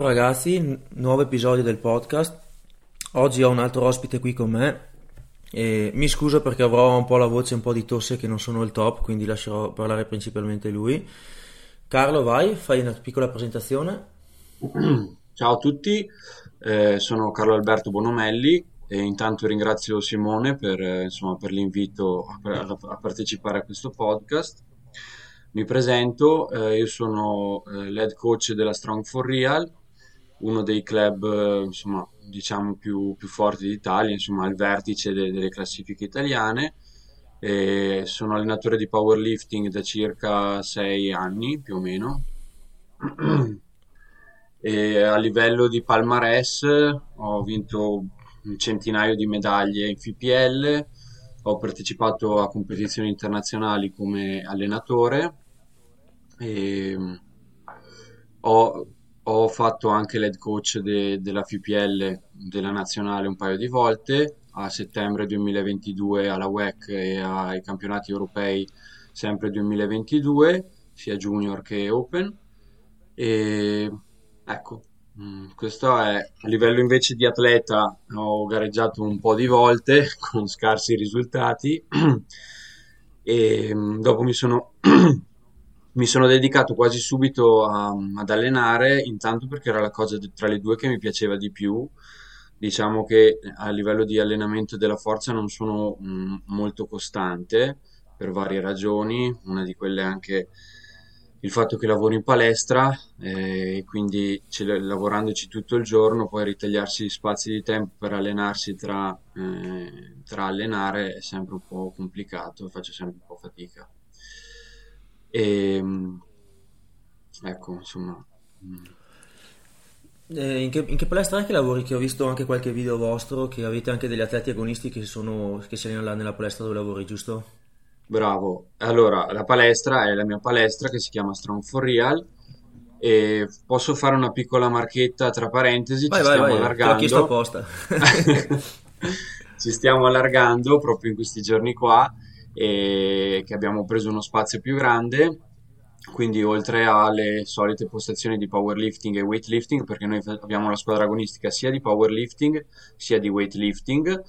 Ciao ragazzi, nuovo episodio del podcast. Oggi ho un altro ospite qui con me e mi scuso perché avrò un po' la voce un po' di tosse che non sono il top, quindi lascerò parlare principalmente lui. Carlo, vai, fai una piccola presentazione. Ciao a tutti, eh, sono Carlo Alberto Bonomelli e intanto ringrazio Simone per, eh, insomma, per l'invito a, a partecipare a questo podcast. Mi presento, eh, io sono eh, l'head coach della Strong for Real, uno dei club, eh, insomma, diciamo più, più forti d'Italia, insomma, al vertice de- delle classifiche italiane. E sono allenatore di powerlifting da circa sei anni, più o meno. E a livello di palmarès ho vinto un centinaio di medaglie in FPL, ho partecipato a competizioni internazionali come allenatore e ho ho fatto anche l'head coach de- della FPL della nazionale un paio di volte, a settembre 2022 alla WEC e ai campionati europei sempre 2022, sia junior che open. E ecco, mm, questo è a livello invece di atleta, ho gareggiato un po' di volte con scarsi risultati e mm, dopo mi sono mi sono dedicato quasi subito a- ad allenare, intanto perché era la cosa de- tra le due che mi piaceva di più. Diciamo che a livello di allenamento della forza non sono mm, molto costante per varie ragioni, una di quelle è anche il fatto che lavoro in palestra eh, e quindi ce- lavorandoci tutto il giorno, poi ritagliarsi spazi di tempo per allenarsi tra, eh, tra allenare è sempre un po' complicato, faccio sempre un po' fatica. E, mm, ecco, insomma, mm, Eh, in che, in che palestra è che lavori? Che ho visto anche qualche video vostro, che avete anche degli atleti agonisti che sono, che si allenano là nella palestra dove lavori, giusto? bravo. Allora, la palestra è la mia palestra che si chiama Strong for Real e posso fare una piccola marchetta tra parentesi, Vai, ci vai, stiamo vai, te l'ho chiesto allargando. apposta. Ci stiamo allargando proprio in questi giorni qua e che abbiamo preso uno spazio più grande. Quindi, oltre alle solite postazioni di powerlifting e weightlifting, perché noi abbiamo la squadra agonistica sia di powerlifting sia di weightlifting,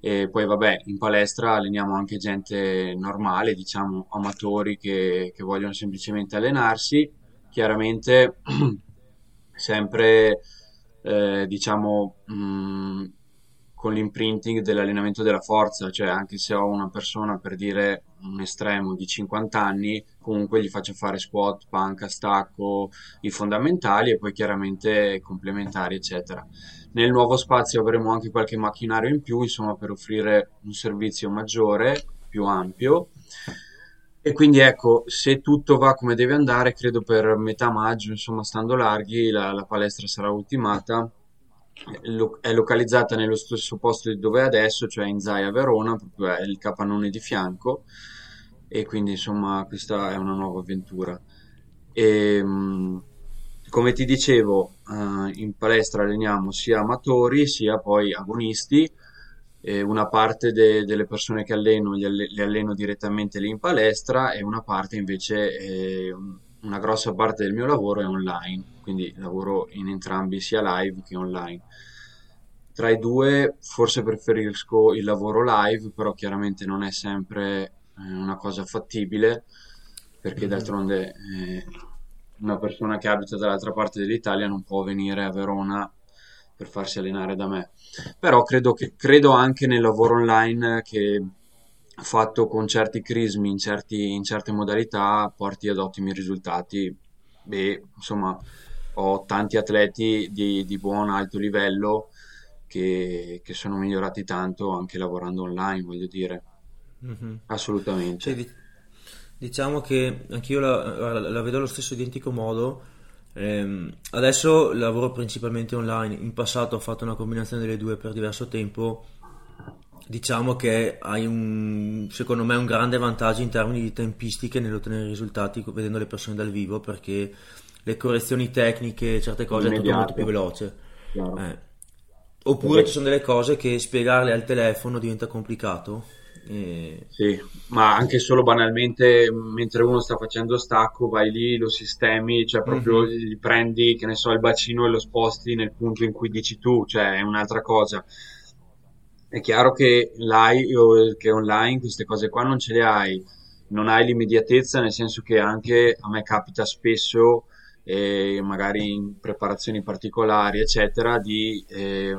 e poi, vabbè, in palestra alleniamo anche gente normale, diciamo amatori che, che vogliono semplicemente allenarsi. Chiaramente, sempre eh, diciamo, mh, con l'imprinting dell'allenamento della forza, cioè anche se ho una persona per dire un estremo di 50 anni, comunque gli faccio fare squat, panca, stacco, i fondamentali e poi chiaramente complementari, eccetera. Nel nuovo spazio avremo anche qualche macchinario in più, insomma, per offrire un servizio maggiore, più ampio. E quindi ecco, se tutto va come deve andare, credo per metà maggio, insomma, stando larghi, la, la palestra sarà ultimata. È localizzata nello stesso posto di dove è adesso, cioè in Zaia Verona, proprio è il capannone di fianco. E quindi, insomma, questa è una nuova avventura. E, mh, come ti dicevo, eh, in palestra alleniamo sia amatori sia poi agonisti una parte de- delle persone che alleno li alle- le alleno direttamente lì in palestra e una parte invece, eh, una grossa parte del mio lavoro è online, quindi lavoro in entrambi sia live che online. Tra i due forse preferisco il lavoro live, però chiaramente non è sempre eh, una cosa fattibile perché Mhm. d'altronde eh, una persona che abita dall'altra parte dell'Italia non può venire a Verona per farsi allenare da me. Però credo che, credo anche nel lavoro online che fatto con certi crismi in certi- in certe modalità porti ad ottimi risultati. E insomma, ho tanti atleti di, di buon alto livello che, che sono migliorati tanto anche lavorando online, voglio dire, Mhm. Sì, assolutamente. di- diciamo che anch'io la, la- la vedo allo stesso identico modo. Ehm, adesso lavoro principalmente online. In passato ho fatto una combinazione delle due per diverso tempo. Diciamo che hai un, secondo me, un grande vantaggio in termini di tempistiche nell'ottenere risultati vedendo le persone dal vivo perché le correzioni tecniche, certe cose è tutto molto più immediate, veloce. Eh. Oppure ci Perché sono delle cose che spiegarle al telefono diventa complicato E... Sì, ma anche solo banalmente mentre uno sta facendo stacco, vai lì, lo sistemi, cioè proprio Mhm. gli prendi, che ne so, il bacino e lo sposti nel punto in cui dici tu, cioè è un'altra cosa. È chiaro che, che online queste cose qua non ce le hai, non hai l'immediatezza, nel senso che anche a me capita spesso, eh, magari in preparazioni particolari, eccetera, di, eh,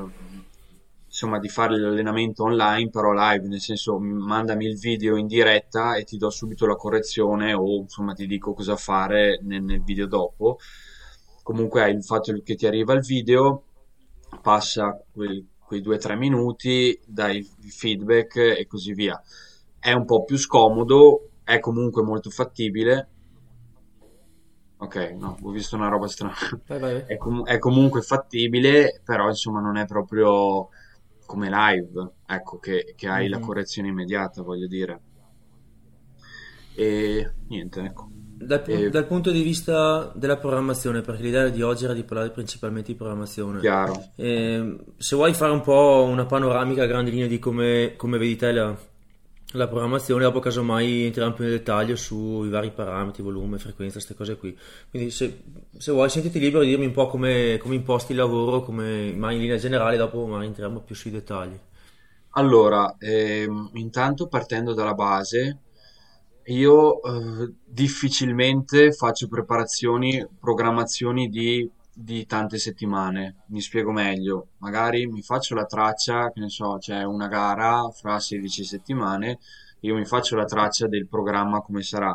insomma, di fare l'allenamento online, però live, nel senso mandami il video in diretta e ti do subito la correzione o insomma ti dico cosa fare nel, nel video dopo. Comunque hai il fatto che ti arriva il video, passa quel- quei due o tre minuti, dai il feedback e così via. È un po' più scomodo, è comunque molto fattibile. Ok, no, ho visto una roba strana. Vai, vai. È, com- è comunque fattibile, però insomma non è proprio come live, ecco, che, che hai la Mhm. correzione immediata, voglio dire. E niente, ecco. Dal, pu- E dal punto di vista della programmazione, perché l'idea di oggi era di parlare principalmente di programmazione, chiaro. ehm, se vuoi fare un po' una panoramica a grandi linee di come, come vedi te la, la programmazione, dopo casomai entriamo più nel dettaglio sui vari parametri, volume, frequenza, queste cose qui. Quindi se, se vuoi sentiti libero di dirmi un po' come, come imposti il lavoro, come, ma in linea generale, dopo magari entriamo più sui dettagli. Allora, ehm, intanto partendo dalla base, io eh, difficilmente faccio preparazioni, programmazioni di, di tante settimane. Mi spiego meglio. Magari mi faccio la traccia, che ne so, c'è una gara fra 16 settimane, io mi faccio la traccia del programma come sarà.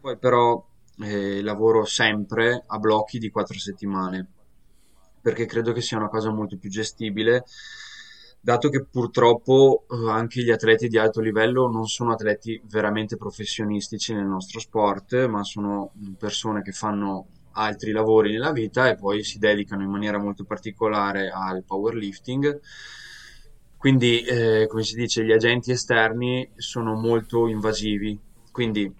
Poi però eh, lavoro sempre a blocchi di 4 settimane perché credo che sia una cosa molto più gestibile, dato che purtroppo eh, anche gli atleti di alto livello non sono atleti veramente professionistici nel nostro sport, ma sono persone che fanno altri lavori nella vita e poi si dedicano in maniera molto particolare al powerlifting. Quindi, eh, come si dice, gli agenti esterni sono molto invasivi. Quindi,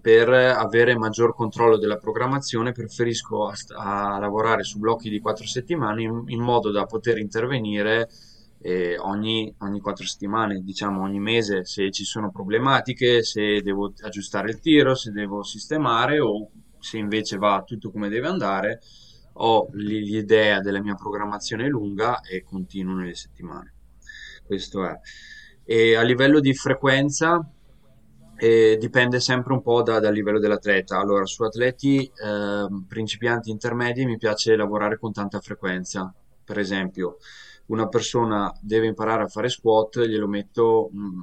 per avere maggior controllo della programmazione, preferisco a, a lavorare su blocchi di quattro settimane in, in modo da poter intervenire eh, ogni, ogni quattro settimane, diciamo ogni mese, se ci sono problematiche, se devo aggiustare il tiro, se devo sistemare o se invece va tutto come deve andare, ho l'idea della mia programmazione lunga e continuo nelle settimane. Questo è. E a livello di frequenza, eh, dipende sempre un po' da- dal livello dell'atleta. Allora, su atleti ehm, principianti intermedi mi piace lavorare con tanta frequenza. Per esempio, una persona deve imparare a fare squat, glielo metto, mm,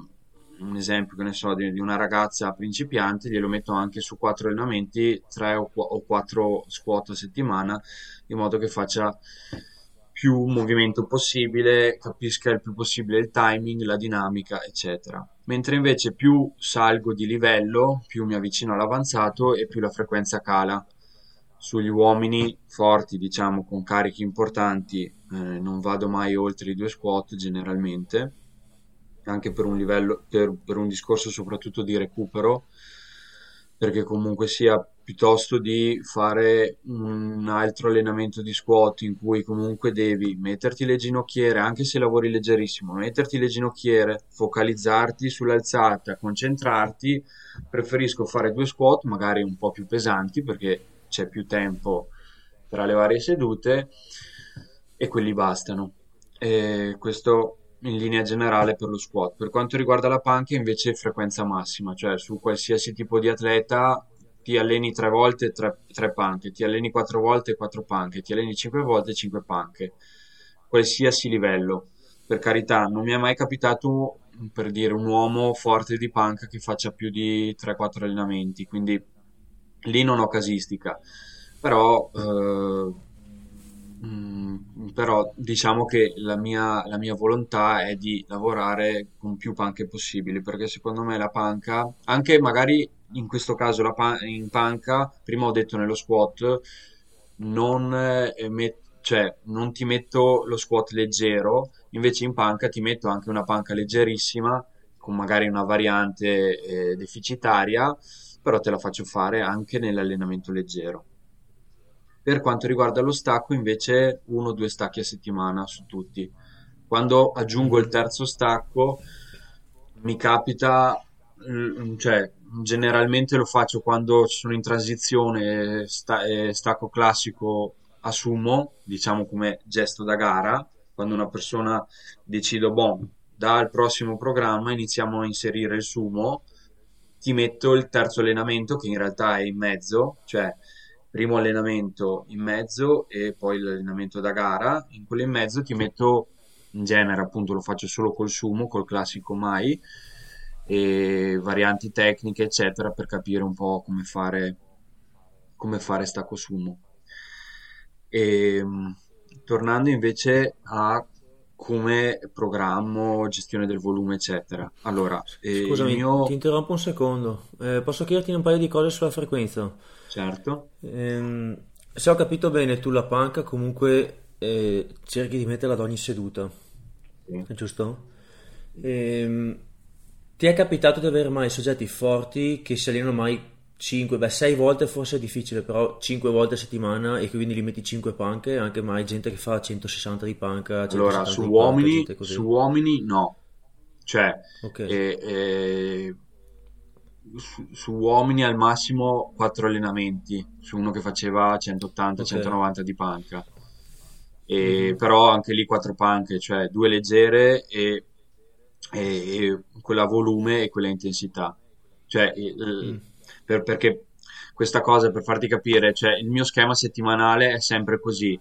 un esempio che ne so, di, di una ragazza principiante, glielo metto anche su quattro allenamenti, tre o, o quattro squat a settimana, in modo che faccia più movimento possibile, capisca il più possibile il timing, la dinamica, eccetera. Mentre invece più salgo di livello, più mi avvicino all'avanzato e più la frequenza cala. Sugli uomini forti, diciamo, con carichi importanti, eh, non vado mai oltre i due squat generalmente, anche per un livello, per, per un discorso soprattutto di recupero, perché comunque sia piuttosto di fare un altro allenamento di squat in cui comunque devi metterti le ginocchiere, anche se lavori leggerissimo, metterti le ginocchiere, focalizzarti sull'alzata, concentrarti, preferisco fare due squat magari un po' più pesanti perché c'è più tempo tra le varie sedute e quelli bastano. E questo in linea generale per lo squat. Per quanto riguarda la panca, invece, frequenza massima, cioè su qualsiasi tipo di atleta ti alleni tre volte tre, tre panche, ti alleni quattro volte quattro panche, ti alleni cinque volte cinque panche, qualsiasi livello. Per carità, non mi è mai capitato, per dire, un uomo forte di panca che faccia più di 3-4 allenamenti, quindi lì non ho casistica. Però, eh, mm, però diciamo che la mia, la mia volontà è di lavorare con più panche possibili, perché secondo me la panca, anche magari in questo caso la pa- in panca, prima ho detto nello squat, non, eh, met- cioè, non ti metto lo squat leggero, invece in panca ti metto anche una panca leggerissima, con magari una variante eh, deficitaria, però te la faccio fare anche nell'allenamento leggero. Per quanto riguarda lo stacco, invece, uno o due stacchi a settimana su tutti. Quando aggiungo il terzo stacco, Mi capita, mm, cioè, generalmente lo faccio quando sono in transizione, sta- stacco classico assumo, diciamo come gesto da gara, quando una persona decido, boh, dal prossimo programma iniziamo a inserire il sumo, ti metto il terzo allenamento che in realtà è in mezzo, cioè primo allenamento in mezzo e poi l'allenamento da gara. In quello in mezzo ti metto, in genere appunto lo faccio solo col sumo, col classico mai, e varianti tecniche eccetera per capire un po' come fare, come fare stacco sumo. E, tornando invece a come programmo, gestione del volume, eccetera. Allora, eh, Scusami, mio... ti interrompo un secondo. Eh, posso chiederti un paio di cose sulla frequenza? Certo. Ehm, se ho capito bene, tu la panca comunque eh, cerchi di metterla ad ogni seduta, Sì. è giusto? Ehm, ti è capitato di avere mai soggetti forti che si allenano mai 5, beh 6 volte forse è difficile, però 5 volte a settimana e quindi li metti 5 panche, anche mai gente che fa 160 di panca, Allora, 170 su panca, uomini, gente su uomini no. Cioè, Ok, eh, eh, su, su uomini al massimo 4 allenamenti, su uno che faceva ok. 180-190 di panca. E, Mhm, però anche lì 4 panche, cioè due leggere e, e- e quella volume e quella intensità. Cioè, il- mm, per- perché questa cosa, per farti capire, cioè il mio schema settimanale è sempre così.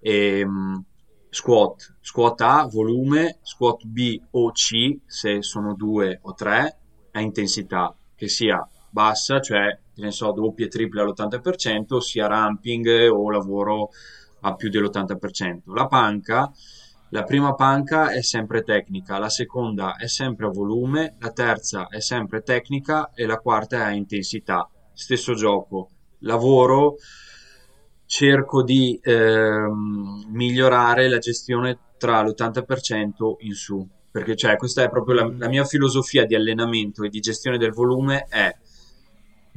Ehm, squat, squat A, volume, squat B o C, se sono due o tre, a intensità, che sia bassa, cioè, ne so, doppie, triple all'80%, sia ramping o lavoro a più dell'80%. La panca, la prima panca è sempre tecnica, la seconda è sempre a volume, la terza è sempre tecnica e la quarta è a intensità. Stesso gioco. Lavoro, cerco di ehm, migliorare la gestione tra l'80% in su, perché cioè, questa è proprio la, la mia filosofia di allenamento e di gestione del volume è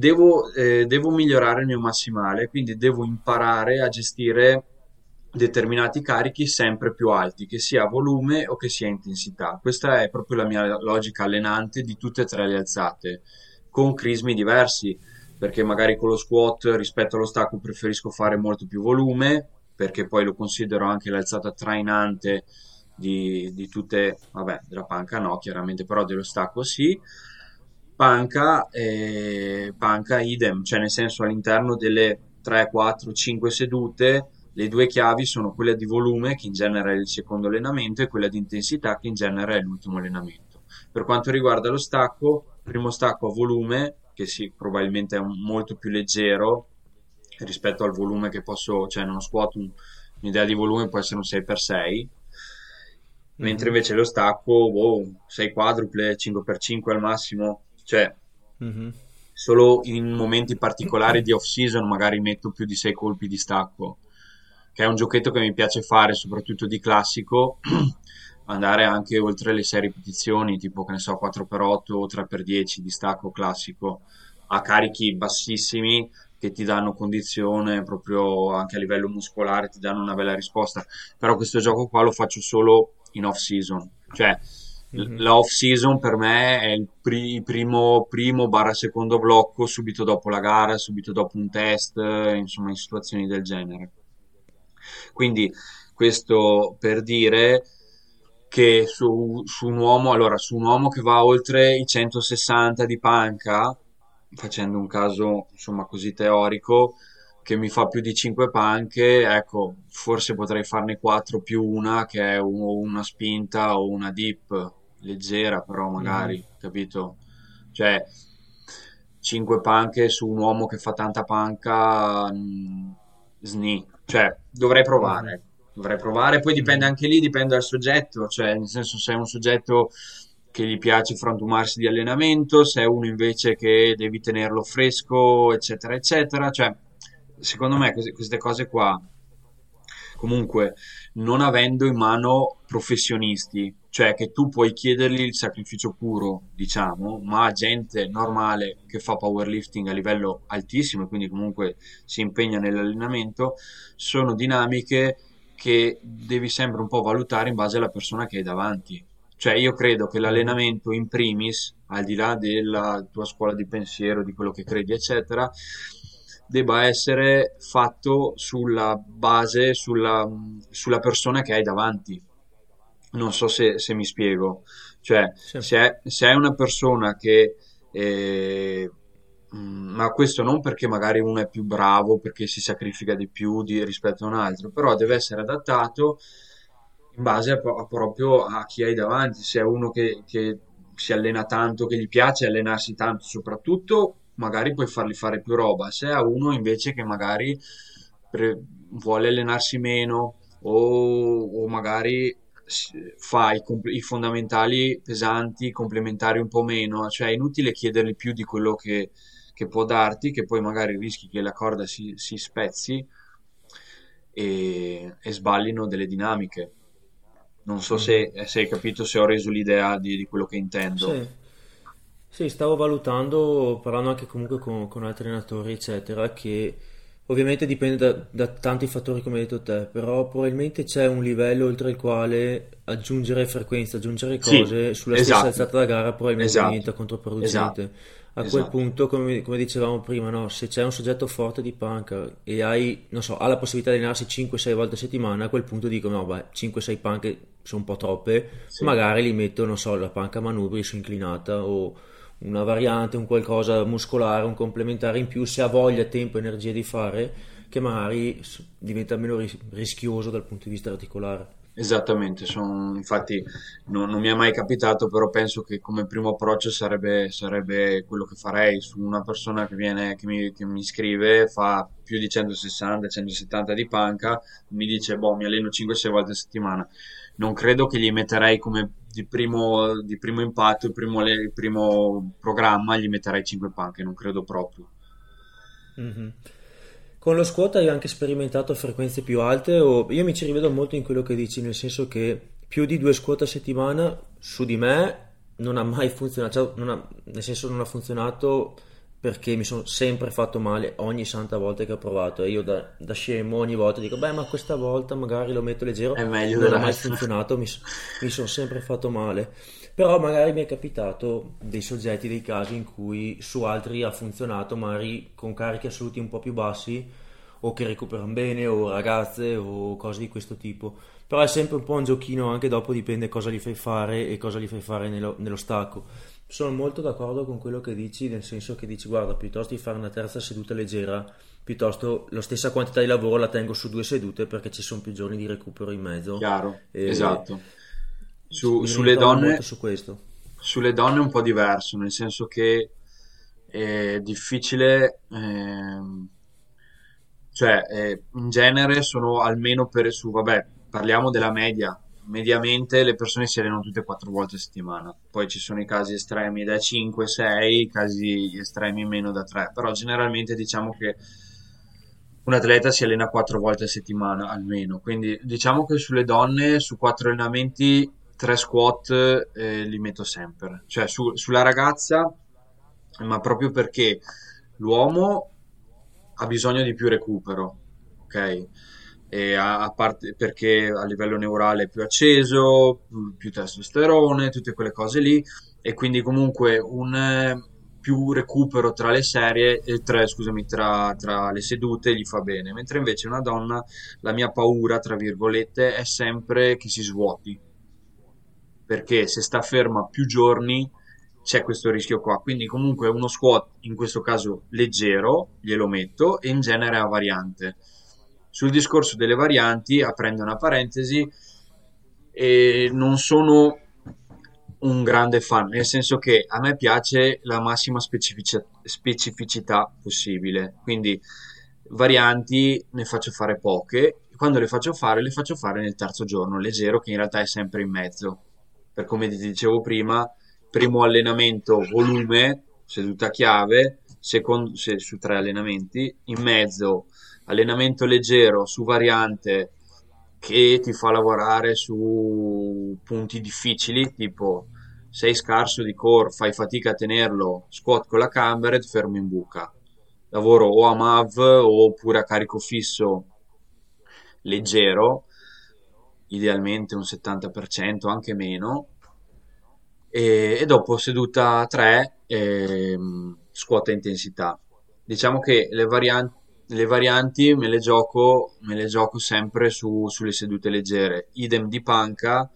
Devo, eh, devo migliorare il mio massimale, quindi devo imparare a gestire determinati carichi sempre più alti, che sia volume o che sia intensità. Questa è proprio la mia logica allenante di tutte e tre le alzate, con crismi diversi, perché magari con lo squat rispetto allo stacco preferisco fare molto più volume, perché poi lo considero anche l'alzata trainante di, di tutte, vabbè, della panca no, chiaramente, però dello stacco sì. Panca, eh, panca idem, cioè nel senso all'interno delle 3, 4, 5 sedute le due chiavi sono quella di volume, che in genere è il secondo allenamento, e quella di intensità, che in genere è l'ultimo allenamento. Per quanto riguarda lo stacco, primo stacco a volume, che sì, probabilmente è molto più leggero rispetto al volume che posso, cioè in uno squat un- un'idea di volume può essere un 6x6, mentre mhm, invece lo stacco, boh, 6 quadruple, 5x5 al massimo, cioè mhm. Solo in momenti particolari di off-season magari metto più di 6 colpi di stacco, che è un giochetto che mi piace fare, soprattutto di classico, andare anche oltre le 6 ripetizioni, tipo che ne so, 4x8 o 3x10 di stacco classico, a carichi bassissimi che ti danno condizione proprio anche a livello muscolare, ti danno una bella risposta. Però questo gioco qua lo faccio solo in off-season, cioè Mhm. la off-season per me è il pri- primo, primo barra secondo blocco subito dopo la gara, subito dopo un test, insomma in situazioni del genere. Quindi questo per dire che su, su un uomo, allora, su un uomo che va oltre i 160 di panca, facendo un caso insomma così teorico, che mi fa più di 5 panche, ecco, forse potrei farne 4 più una che è una spinta o una dip leggera, però magari, capito? Cioè, 5 panche su un uomo che fa tanta panca, mm, sni. Cioè, dovrei provare. Dovrei provare, poi dipende mhm, anche lì, dipende dal soggetto, cioè nel senso se è un soggetto che gli piace frantumarsi di allenamento, se è uno invece che devi tenerlo fresco, eccetera, eccetera, cioè secondo me queste cose qua Comunque, non avendo in mano professionisti, cioè che tu puoi chiedergli il sacrificio puro, diciamo, ma gente normale che fa powerlifting a livello altissimo e quindi comunque si impegna nell'allenamento, sono dinamiche che devi sempre un po' valutare in base alla persona che hai davanti. Cioè io credo che l'allenamento in primis, al di là della tua scuola di pensiero, di quello che credi, eccetera, debba essere fatto sulla base, sulla, sulla persona che hai davanti. Non so se, se mi spiego. Cioè, Sì. se è, se è una persona che... eh, mm, ma questo non perché magari uno è più bravo, perché si sacrifica di più di- rispetto a un altro, però deve essere adattato in base a, a proprio a chi hai davanti. Se è uno che, che si allena tanto, che gli piace allenarsi tanto, soprattutto, magari puoi fargli fare più roba. Se è uno invece che magari pre- vuole allenarsi meno o, o magari fa i, comp- i fondamentali pesanti, complementari un po' meno, cioè è inutile chiedergli più di quello che, che può darti, che poi magari rischi che la corda si, si spezzi e, e sballino delle dinamiche. Non so Mhm. se, se hai capito, se ho reso l'idea di, di quello che intendo. Sì, sì, stavo valutando, parlando anche comunque con, con altri allenatori, eccetera, che ovviamente dipende da, da tanti fattori come hai detto te, però probabilmente c'è un livello oltre il quale aggiungere frequenza, aggiungere Sì, cose sulla stessa esatto, alzata da gara probabilmente esatto, diventa esatto, controproducente. A quel esatto. punto, come, come dicevamo prima, no, se c'è un soggetto forte di panca e hai, non so, ha la possibilità di allenarsi 5-6 volte a settimana, a quel punto dico no, beh, 5-6 panche sono un po' troppe, Sì, magari li metto, non so, la panca a manubrio su inclinata o una variante, un qualcosa muscolare, un complementare in più, se ha voglia, tempo e energia di fare, che magari diventa meno ris- rischioso dal punto di vista articolare. esattamente. son- infatti non, non mi è mai capitato, però penso che come primo approccio sarebbe, sarebbe quello che farei su una persona che viene, che mi, che mi scrive, fa più di 160-170 di panca, mi dice, boh, mi alleno 5-6 volte a settimana. Non credo che gli metterei come di primo, di primo impatto, il primo, il primo programma, gli metterei 5 panche, non credo proprio. Mhm. Con lo squat hai anche sperimentato frequenze più alte o io mi ci rivedo molto in quello che dici, nel senso che più di due squat a settimana su di me non ha mai funzionato, cioè, ha- nel senso non ha funzionato perché mi sono sempre fatto male ogni santa volta che ho provato e io da, da scemo ogni volta dico beh ma questa volta magari lo metto leggero, È meglio non ha mai funzionato, mi, mi sono sempre fatto male. Però magari mi è capitato dei soggetti, dei casi in cui su altri ha funzionato, magari con carichi assoluti un po' più bassi, o che recuperano bene, o ragazze, o cose di questo tipo. Però è sempre un po' un giochino, anche dopo dipende cosa gli fai fare e cosa gli fai fare nello, nello stacco. Sono molto d'accordo con quello che dici, nel senso che dici, guarda, piuttosto di fare una terza seduta leggera, piuttosto la stessa quantità di lavoro la tengo su due sedute perché ci sono più giorni di recupero in mezzo. Chiaro, E esatto. Su- sulle donne, su questo. sulle donne è un po' diverso, nel senso che è difficile, ehm, cioè eh, in genere sono almeno per su, vabbè, parliamo della media. Mediamente le persone si allenano tutte e quattro volte a settimana, poi ci sono i casi estremi da 5-6, i casi estremi meno da 3, però generalmente diciamo che un atleta si allena quattro volte a settimana almeno, quindi diciamo che sulle donne su quattro allenamenti tre squat eh, li metto sempre, cioè su- sulla ragazza, ma proprio perché l'uomo ha bisogno di più recupero, ok? A, a parte perché a livello neurale è più acceso, più, più testosterone, tutte quelle cose lì, e quindi comunque un eh, più recupero tra le serie, eh, tra, scusami, tra, tra le sedute gli fa bene, mentre invece una donna, la mia paura, tra virgolette, è sempre che si svuoti perché se sta ferma più giorni c'è questo rischio qua. Quindi comunque uno squat, in questo caso leggero, glielo metto e in genere a variante. Sul discorso delle varianti, aprendo una parentesi, eh, non sono un grande fan, nel senso che a me piace la massima specifici- specificità possibile, quindi varianti ne faccio fare poche, quando le faccio fare, le faccio fare nel terzo giorno, leggero, che in realtà è sempre in mezzo, per come ti dicevo prima, primo allenamento volume, seduta chiave, secondo, se, su tre allenamenti, in mezzo allenamento leggero su variante che ti fa lavorare su punti difficili, tipo sei scarso di core, fai fatica a tenerlo, squat con la cambered, fermo in buca. Lavoro o a MAV oppure a carico fisso leggero, idealmente un 70%, anche meno, e, e dopo seduta 3 ehm, scuota intensità. Diciamo che le varianti, le varianti me le gioco, me le gioco sempre su, sulle sedute leggere, idem di panca,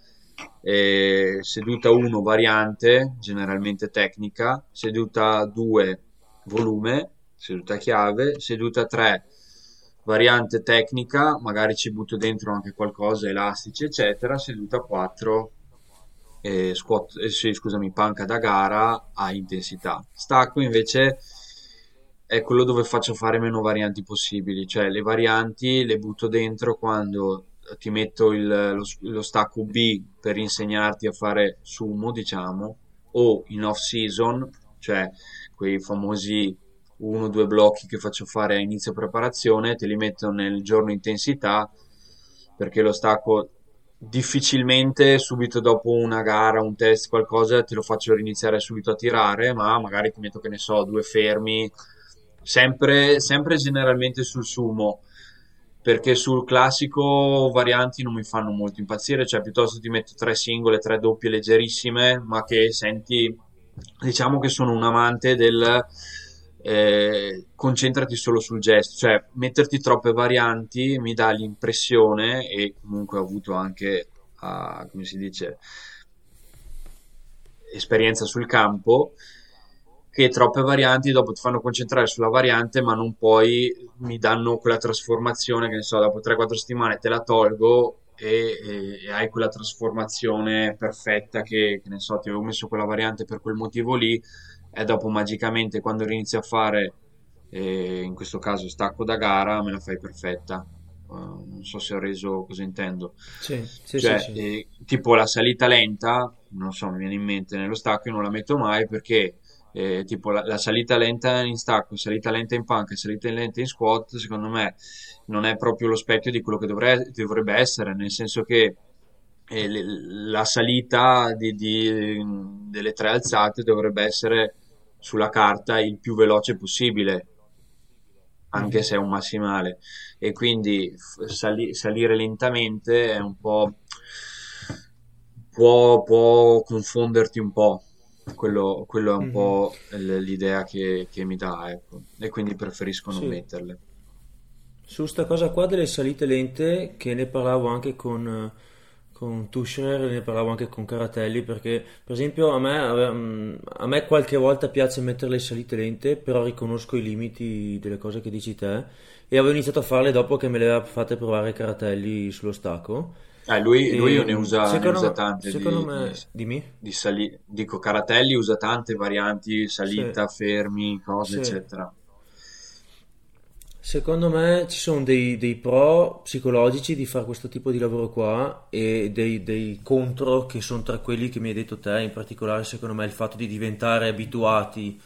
eh, seduta 1 variante, generalmente tecnica, seduta 2 volume, seduta chiave, seduta 3 variante tecnica, magari ci butto dentro anche qualcosa, elastici, eccetera, seduta 4 eh, squat, eh, sì, scusami, panca da gara a intensità. Stacco invece è quello dove faccio fare meno varianti possibili, cioè le varianti le butto dentro quando ti metto il, lo, lo, stacco B per insegnarti a fare sumo, diciamo, o in off season, cioè quei famosi uno o due blocchi che faccio fare a inizio preparazione, te li metto nel giorno intensità perché lo stacco difficilmente subito dopo una gara, un test, qualcosa, te lo faccio riniziare subito a tirare, ma magari ti metto, che ne so, due fermi, sempre, sempre generalmente sul sumo, perché sul classico varianti non mi fanno molto impazzire, cioè piuttosto ti metto tre singole, tre doppie leggerissime, ma che senti, diciamo che sono un amante del eh, concentrati solo sul gesto, cioè metterti troppe varianti mi dà l'impressione, e comunque ho avuto anche, uh, come si dice, esperienza sul campo, che troppe varianti dopo ti fanno concentrare sulla variante, ma non poi mi danno quella trasformazione che ne so, dopo 3-4 settimane te la tolgo e, e, hai quella trasformazione perfetta che, che ne so, ti avevo messo quella variante per quel motivo lì e dopo magicamente quando inizi a fare, eh, in questo caso stacco da gara, me la fai perfetta. Uh, non so se ho reso cosa intendo. Sì, sì, cioè, sì. Eh, tipo la salita lenta, non so, mi viene in mente nello stacco, io non la metto mai perché eh, tipo la, la, salita lenta in stacco, salita lenta in panca, salita lenta in squat, secondo me non è proprio lo specchio di quello che dovrebbe, dovrebbe essere, nel senso che eh, la salita di, di, delle tre alzate dovrebbe essere sulla carta il più veloce possibile, anche se è un massimale. E quindi sali- salire lentamente è un po'. Può, può confonderti un po'. Quello, quello è un mm-hmm. po' l'idea che, che, mi dà, ecco. E quindi preferisco non sì. metterle. Su sta cosa qua delle salite lente, che ne parlavo anche con con Tushner ne parlavo anche con Caratelli perché per esempio a me, mm, a me qualche volta piace mettere le salite lente però riconosco i limiti delle cose che dici te e avevo iniziato a farle dopo che me le aveva fatte provare Caratelli sullo stacco eh, lui, lui ne usa, ne usa tante secondo di, me di, dimmi di sali- dico Caratelli usa tante varianti salita, sì. fermi, cose sì. eccetera Secondo me ci sono dei, dei, pro psicologici di fare questo tipo di lavoro qua e dei, dei, contro che sono tra quelli che mi hai detto te, in particolare secondo me il fatto di diventare abituati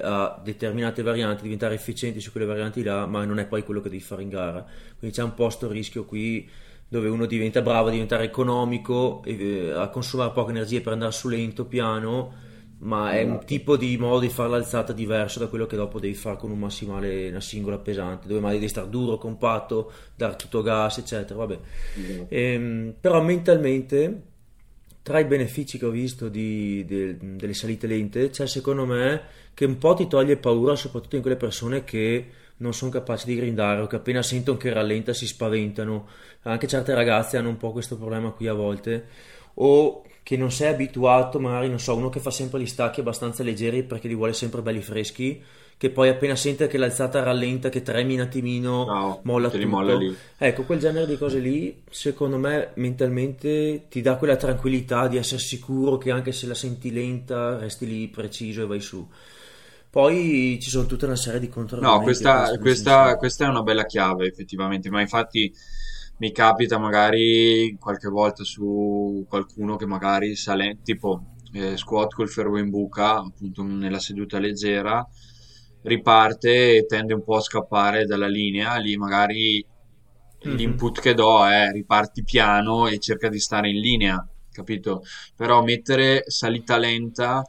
a determinate varianti, diventare efficienti su quelle varianti là, ma non è poi quello che devi fare in gara. Quindi c'è un po' sto rischio qui dove uno diventa bravo a diventare economico, eh, a consumare poche energie per andare su lento, piano ma è un tipo di modo di fare l'alzata diverso da quello che dopo devi fare con un massimale, una singola pesante, dove magari devi stare duro, compatto, dare tutto gas, eccetera. Vabbè. Mm. Ehm, però mentalmente, tra i benefici che ho visto di, de, delle salite lente, c'è secondo me che un po' ti toglie paura, soprattutto in quelle persone che non sono capaci di grindare o che appena sentono che rallenta si spaventano. Anche certe ragazze hanno un po' questo problema qui a volte. O che non sei abituato, magari non so, uno che fa sempre gli stacchi abbastanza leggeri perché li vuole sempre belli freschi, che poi appena sente che l'alzata rallenta, che tremi un attimino, no, molla tutto. Molla ecco, quel genere di cose lì, secondo me, mentalmente ti dà quella tranquillità di essere sicuro che anche se la senti lenta, resti lì preciso e vai su. Poi ci sono tutta una serie di controlli. No, questa, questa, questa è una bella chiave, effettivamente, ma infatti mi capita magari qualche volta su qualcuno che magari sale tipo eh, squat col ferro in buca appunto nella seduta leggera riparte e tende un po' a scappare dalla linea lì magari mm-hmm. l'input che do è riparti piano e cerca di stare in linea capito però mettere salita lenta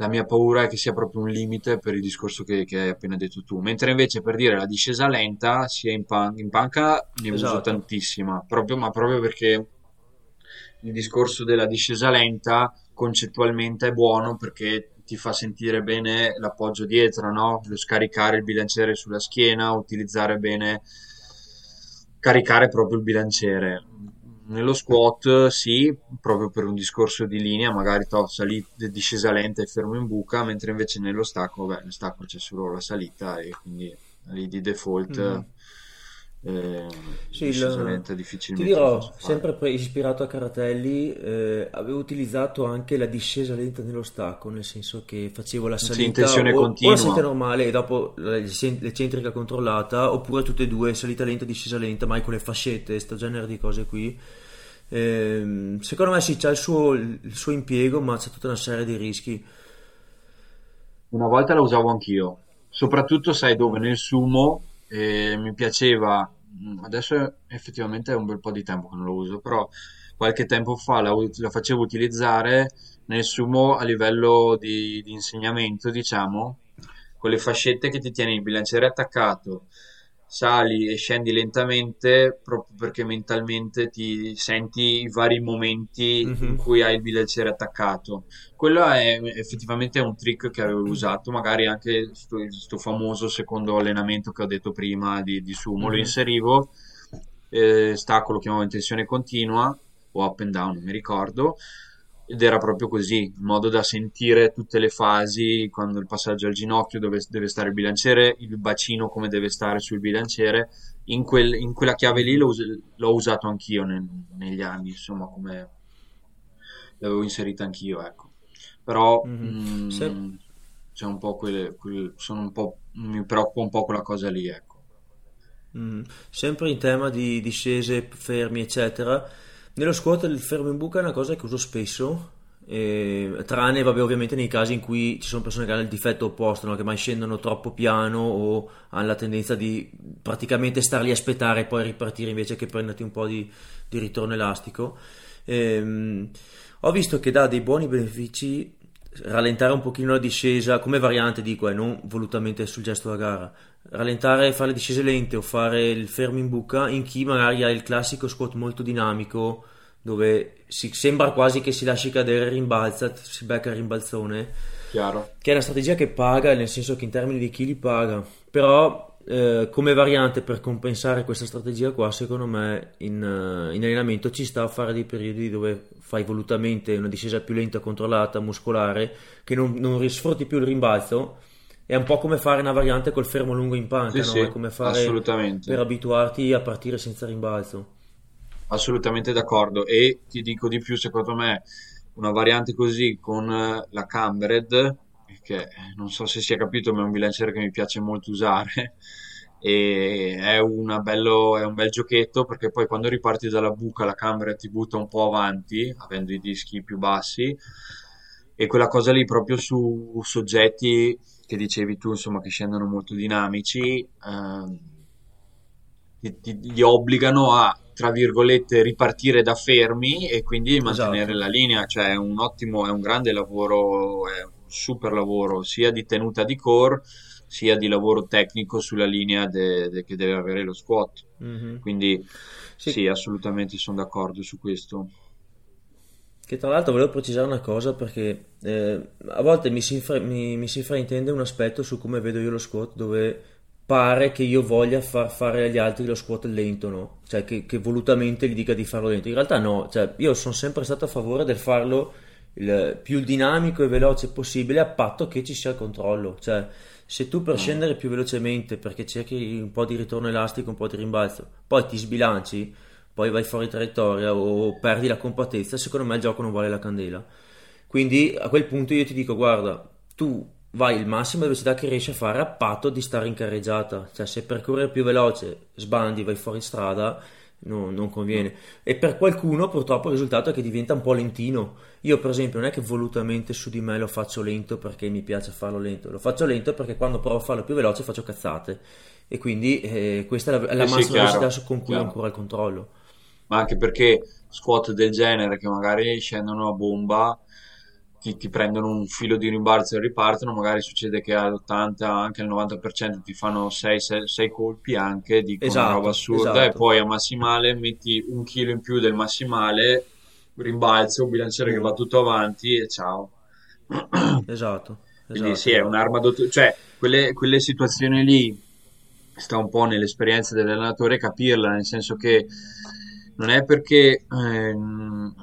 la mia paura è che sia proprio un limite per il discorso che, che hai appena detto tu. Mentre invece per dire la discesa lenta, sia in, pan- in panca ne esatto. uso tantissima, proprio, ma proprio perché il discorso della discesa lenta concettualmente è buono perché ti fa sentire bene l'appoggio dietro, no? Lo scaricare il bilanciere sulla schiena, utilizzare bene, caricare proprio il bilanciere. Nello squat sì, proprio per un discorso di linea, magari to, salita, discesa lenta e fermo in buca, mentre invece nello stacco, beh, nello stacco c'è solo la salita e quindi lì di default mm eh, sì, il, ti dirò, sempre pre- ispirato a Caratelli, eh, avevo utilizzato anche la discesa lenta nello stacco, nel senso che facevo la salita sì, o, o, la salita normale e dopo l'eccentrica controllata, oppure tutte e due, salita lenta, discesa lenta, mai con le fascette, questo genere di cose qui. Eh, secondo me sì, c'è il suo, il suo impiego, ma c'è tutta una serie di rischi. Una volta la usavo anch'io, soprattutto sai dove nel sumo e mi piaceva, mm, adesso effettivamente è un bel po' di tempo che non lo uso, però qualche tempo fa la, la facevo utilizzare nel sumo a livello di, di insegnamento, diciamo, con le fascette che ti tieni il bilanciere attaccato sali e scendi lentamente proprio perché mentalmente ti senti i vari momenti mm-hmm. in mhm. cui hai il bilanciere attaccato. Quello è effettivamente un trick che avevo usato, magari anche questo famoso secondo allenamento che ho detto prima di, di sumo, mm-hmm. lo mhm. inserivo, eh, stacco lo chiamavo in tensione continua o up and down, non mi ricordo, ed era proprio così, in modo da sentire tutte le fasi, quando il passaggio al ginocchio dove deve stare il bilanciere, il bacino come deve stare sul bilanciere, in, quel, in quella chiave lì l'ho, l'ho usato anch'io nel, negli anni, insomma, come l'avevo inserita anch'io, ecco. Però mm-hmm. mh, sì. c'è un po' quelle, quelle, sono un po', mi preoccupa un po' quella cosa lì, ecco. Mm. Sempre in tema di discese, fermi, eccetera nello squat il fermo in buca è una cosa che uso spesso, eh, tranne vabbè, ovviamente nei casi in cui ci sono persone che hanno il difetto opposto, no? che mai scendono troppo piano o hanno la tendenza di praticamente star lì a aspettare e poi ripartire invece che prenderti un po' di, di ritorno elastico. Eh, ho visto che dà dei buoni benefici rallentare un pochino la discesa come variante dico e eh, non volutamente sul gesto da gara rallentare fare le discese lente o fare il fermo in buca in chi magari ha il classico squat molto dinamico dove si, sembra quasi che si lasci cadere rimbalza si becca il rimbalzone Chiaro. che è una strategia che paga nel senso che in termini di chili paga però eh, come variante per compensare questa strategia qua secondo me in, uh, in, allenamento ci sta a fare dei periodi dove fai volutamente una discesa più lenta controllata muscolare che non, non sfrutti più il rimbalzo è un po' come fare una variante col fermo lungo in panca, sì, no? È come fare per abituarti a partire senza rimbalzo. Assolutamente d'accordo e ti dico di più, secondo me una variante così con eh, la Cambered, che non so se si è capito, ma è un bilanciere che mi piace molto usare e è, bello, è un bel giochetto perché poi quando riparti dalla buca la Cambered ti butta un po' avanti, avendo i dischi più bassi e quella cosa lì proprio su soggetti che dicevi tu, insomma, che scendono molto dinamici, eh, ti, ti, gli obbligano a, tra virgolette, ripartire da fermi e quindi mantenere esatto. la linea. Cioè, è un ottimo, è un grande lavoro, è un super lavoro, sia di tenuta di core, sia di lavoro tecnico sulla linea de, de, che deve avere lo squat. Mm-hmm. Quindi, sì. sì, assolutamente sono d'accordo su questo. Che tra l'altro volevo precisare una cosa perché eh, a volte mi si, mi, mi si, fraintende un aspetto su come vedo io lo squat dove pare che io voglia far fare agli altri lo squat lento, no? Cioè che, che volutamente gli dica di farlo lento. In realtà no, cioè, io sono sempre stato a favore del farlo il più dinamico e veloce possibile a patto che ci sia il controllo. Cioè se tu per mm. scendere più velocemente perché cerchi un po' di ritorno elastico, un po' di rimbalzo, poi ti sbilanci poi vai fuori traiettoria o perdi la compattezza, secondo me il gioco non vale la candela. Quindi a quel punto io ti dico, guarda, tu vai il massimo di velocità che riesci a fare a patto di stare in carreggiata, cioè se per correre più veloce sbandi, vai fuori strada, no, non conviene. E per qualcuno purtroppo il risultato è che diventa un po' lentino. Io per esempio non è che volutamente su di me lo faccio lento perché mi piace farlo lento, lo faccio lento perché quando provo a farlo più veloce faccio cazzate. E quindi eh, questa è la, la massima velocità con cui chiaro. ho ancora il controllo ma anche perché squat del genere che magari scendono a bomba ti, ti, prendono un filo di rimbalzo e ripartono, magari succede che all'80, anche al 90% ti fanno 6, 6, 6 colpi anche, di esatto, roba assurda, esatto. e poi a massimale metti un chilo in più del massimale, rimbalzo, un bilanciere che va tutto avanti e ciao. Esatto. Quindi Esatto, sì, è esatto. un'arma dotto- cioè quelle, quelle situazioni lì sta un po' nell'esperienza dell'allenatore capirla, nel senso che non è perché ehm,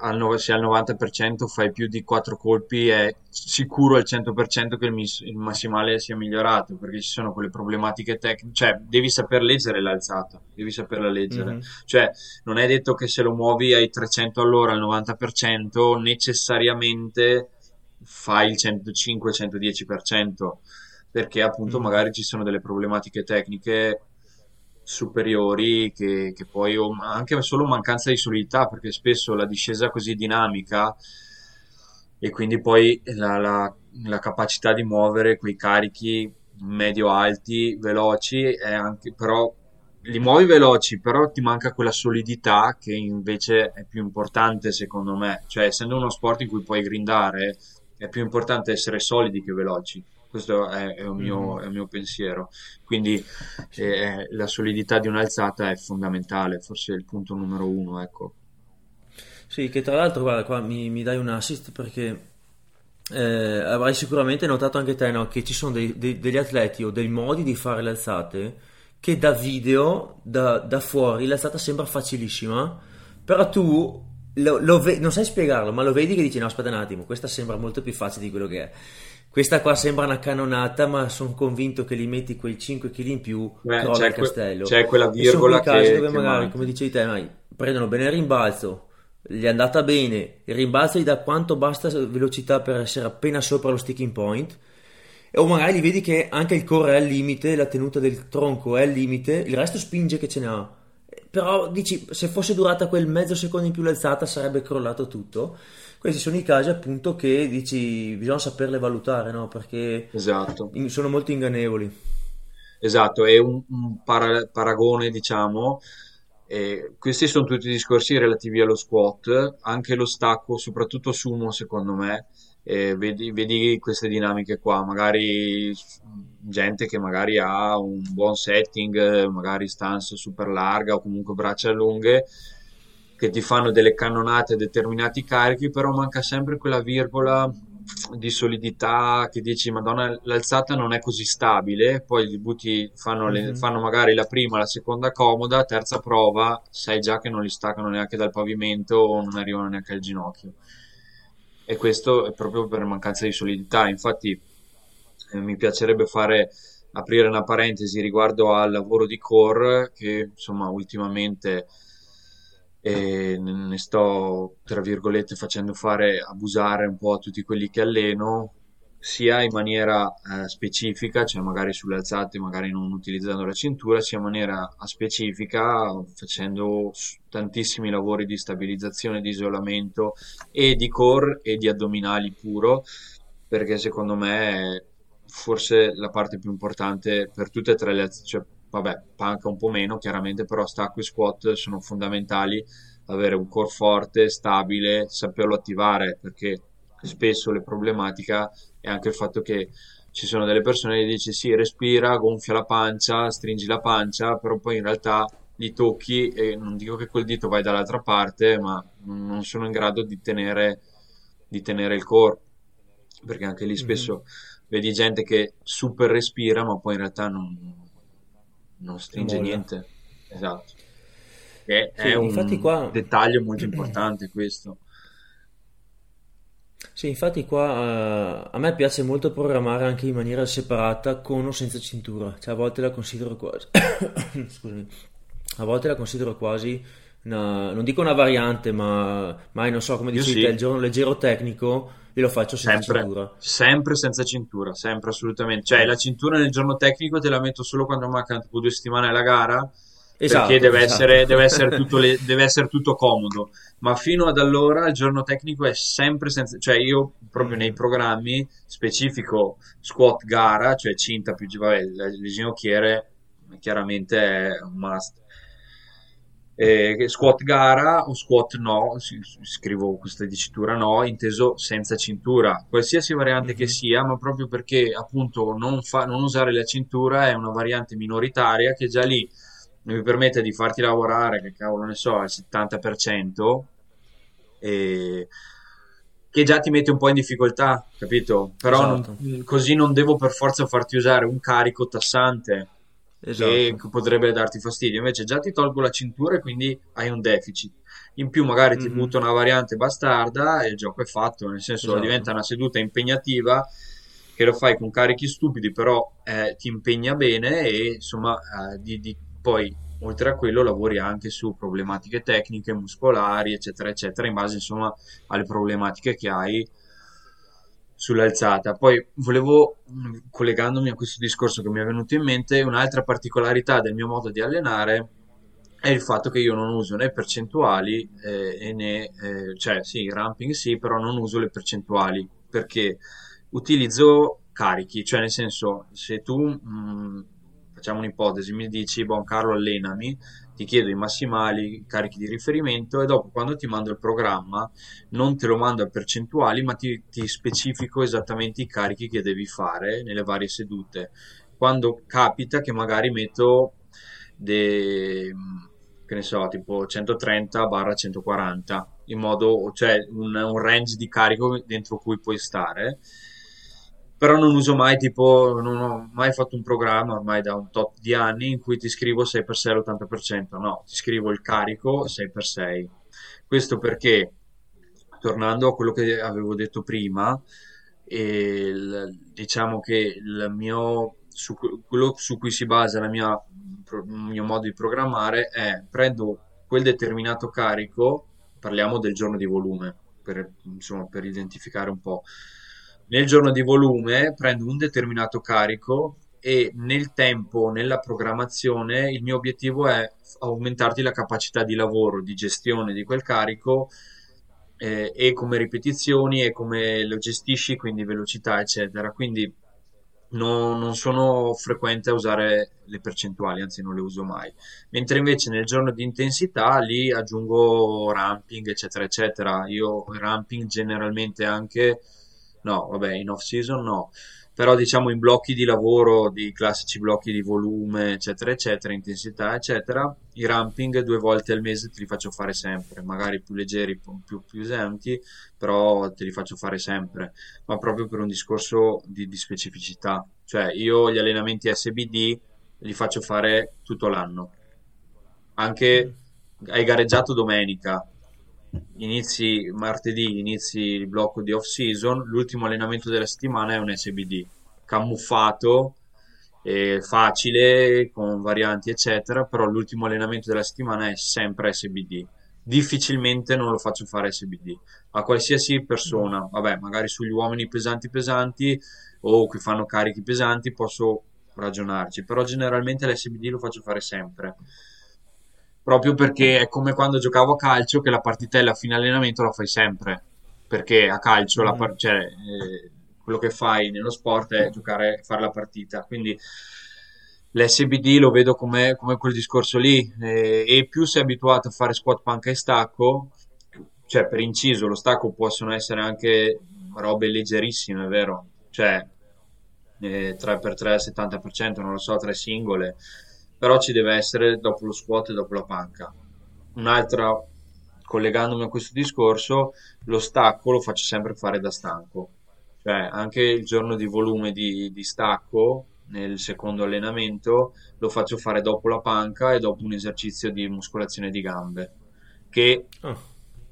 al nove- se al 90% fai più di 4 colpi è sicuro al 100% che il, mis- il massimale sia migliorato, perché ci sono quelle problematiche tecniche, cioè devi saper leggere l'alzata, devi saperla leggere. Mhm. Cioè, non è detto che se lo muovi ai 300 all'ora al 90% necessariamente fai il 105-110%, perché appunto Mhm. magari ci sono delle problematiche tecniche superiori che, che poi o anche solo mancanza di solidità, perché spesso la discesa così dinamica e quindi poi la, la- la capacità di muovere quei carichi medio-alti, veloci, è anche, però li muovi veloci, però ti manca quella solidità che invece è più importante secondo me. Cioè, essendo uno sport in cui puoi grindare, è più importante essere solidi che veloci. Questo è, è un mio, Mhm. è un mio pensiero. Quindi Sì. eh, la solidità di un'alzata è fondamentale, forse è il punto numero uno, ecco. Sì, che tra l'altro, guarda, qua mi, mi dai un assist perché eh, avrai sicuramente notato anche te, no, che ci sono dei- dei- degli atleti o dei modi di fare le alzate che da video, da, da fuori, l'alzata sembra facilissima, però tu lo, lo ve- non sai spiegarlo, ma lo vedi che dici, no, aspetta un attimo, questa sembra molto più facile di quello che è. Questa qua sembra una cannonata, ma sono convinto che li metti quei 5 kg in più, Eh, crolla c'è il que- castello. c'è quella virgola casi che, dove che magari, manca. come dicevi te, mai, prendono bene il rimbalzo, gli è andata bene, il rimbalzo gli dà quanto basta velocità per essere appena sopra lo sticking point, o magari li vedi che anche il core è al limite, la tenuta del tronco è al limite, il resto spinge che ce n'ha. Però dici, se fosse durata quel mezzo secondo in più l'alzata sarebbe crollato tutto. Questi sono i casi appunto che dici, bisogna saperle valutare, no? Perché Esatto. in- sono molto ingannevoli. Esatto, è un, un para- paragone, diciamo. eh, questi sono tutti discorsi relativi allo squat, anche lo stacco, soprattutto sumo, secondo me. eh, vedi, vedi queste dinamiche qua, magari gente che magari ha un buon setting, magari stance super larga o comunque braccia lunghe, che ti fanno delle cannonate a determinati carichi, però manca sempre quella virgola di solidità che dici, Madonna, l'alzata non è così stabile, poi gli butti, fanno, le- Mhm. fanno magari la prima, la seconda comoda, terza prova, sai già che non li staccano neanche dal pavimento o non arrivano neanche al ginocchio. E questo è proprio per mancanza di solidità. Infatti, eh, mi piacerebbe fare, aprire una parentesi riguardo al lavoro di core che, insomma, ultimamente e ne sto, tra virgolette, facendo fare abusare un po' a tutti quelli che alleno, sia in maniera eh, specifica, cioè magari sulle alzate, magari non utilizzando la cintura, sia in maniera specifica, facendo tantissimi lavori di stabilizzazione, di isolamento e di core e di addominali puro, perché secondo me è forse la parte più importante per tutte e tre le alzate, cioè vabbè, panca un po' meno chiaramente, però stacco e squat sono fondamentali avere un core forte, stabile, saperlo attivare, perché spesso le problematica è anche il fatto che ci sono delle persone che dici sì, respira, gonfia la pancia, stringi la pancia, però poi in realtà li tocchi e non dico che quel dito vai dall'altra parte, ma non sono in grado di tenere, di tenere il core, perché anche lì Mhm. spesso vedi gente che super respira, ma poi in realtà non, non stringe molla. niente. Esatto. Che è Sì, infatti un qua... dettaglio molto importante questo. Sì, infatti qua eh, a me piace molto programmare anche in maniera separata con o senza cintura, cioè a volte la considero quasi, scusami, a volte la considero quasi una, non dico una variante, ma mai non so come Io dicevi te, il sì, giorno leggero tecnico io lo faccio senza sempre, cintura. sempre senza cintura, sempre assolutamente. Cioè, Eh, la cintura nel giorno tecnico te la metto solo quando mancano tipo due settimane alla gara, perché Esatto, deve esatto. essere, deve essere tutto, le- deve essere tutto comodo. Ma fino ad allora il giorno tecnico è sempre senza... Cioè, io proprio nei programmi specifico squat gara, cioè cinta più vabbè, le ginocchiere, chiaramente è un must. Eh, squat gara o squat no, scrivo questa dicitura no, inteso senza cintura, qualsiasi variante che Mhm. sia, ma proprio perché appunto non, fa- non usare la cintura è una variante minoritaria che già lì mi permette di farti lavorare, che cavolo ne so, al 70%, e che già ti mette un po' in difficoltà, capito? Però esatto. non, così non devo per forza farti usare un carico tassante esatto. che potrebbe darti fastidio. Invece già ti tolgo la cintura e quindi hai un deficit. In più magari mm-hmm. ti butto una variante bastarda e il gioco è fatto, nel senso esatto. diventa una seduta impegnativa che lo fai con carichi stupidi, però eh, ti impegna bene e insomma eh, di, di, poi oltre a quello lavori anche su problematiche tecniche, muscolari, eccetera, eccetera, in base insomma alle problematiche che hai sull'alzata. Poi volevo, collegandomi a questo discorso che mi è venuto in mente, un'altra particolarità del mio modo di allenare è il fatto che io non uso né percentuali eh, né, eh, cioè sì, ramping sì, però non uso le percentuali perché utilizzo carichi, cioè nel senso se tu mh, facciamo un'ipotesi, mi dici, buon Carlo allenami, ti chiedo i massimali, i carichi di riferimento e dopo quando ti mando il programma non te lo mando a percentuali ma ti, ti specifico esattamente i carichi che devi fare nelle varie sedute. Quando capita che magari metto dei che ne so, tipo 130 barra 140 in modo, cioè un, un range di carico dentro cui puoi stare però non uso mai tipo, non ho mai fatto un programma ormai da un tot di anni in cui ti scrivo 6x6 all'80%, no, ti scrivo il carico 6x6. Questo perché, tornando a quello che avevo detto prima, il, diciamo che il mio, su, quello su cui si basa mia, il mio modo di programmare è prendo quel determinato carico, parliamo del giorno di volume, per, insomma, per identificare un po' nel giorno di volume prendo un determinato carico e nel tempo, nella programmazione, il mio obiettivo è aumentarti la capacità di lavoro, di gestione di quel carico eh, e come ripetizioni e come lo gestisci, quindi velocità, eccetera. Quindi non, non, sono frequente a usare le percentuali, anzi non le uso mai. Mentre invece nel giorno di intensità lì aggiungo ramping, eccetera, eccetera. Io ramping generalmente anche no, vabbè, in off season no, però diciamo in blocchi di lavoro, di classici blocchi di volume, eccetera, eccetera, intensità, eccetera, i ramping due volte al mese te li faccio fare sempre, magari più leggeri, più, più però te li faccio fare sempre, ma proprio per un discorso di, di specificità, cioè io gli allenamenti SBD li faccio fare tutto l'anno, anche hai gareggiato domenica, inizi martedì, inizi il blocco di off season, l'ultimo allenamento della settimana è un SBD, camuffato, eh, facile, con varianti eccetera, però l'ultimo allenamento della settimana è sempre SBD. Difficilmente non lo faccio fare SBD a qualsiasi persona, vabbè, magari sugli uomini pesanti pesanti o che fanno carichi pesanti posso ragionarci, però generalmente l'SBD lo faccio fare sempre proprio perché è come quando giocavo a calcio che la partitella a fine allenamento la fai sempre, perché a calcio mm. par- cioè, eh, quello che fai nello sport è giocare, fare la partita, quindi l'SBD lo vedo come, come quel discorso lì eh, e più sei abituato a fare squat panca e stacco, cioè per inciso lo stacco possono essere anche robe leggerissime, vero? Cioè eh, 3x3 70%, non lo so, tre singole però ci deve essere dopo lo squat e dopo la panca. Un'altra, collegandomi a questo discorso, lo stacco lo faccio sempre fare da stanco, cioè anche il giorno di volume di, di stacco nel secondo allenamento lo faccio fare dopo la panca e dopo un esercizio di muscolazione di gambe che oh.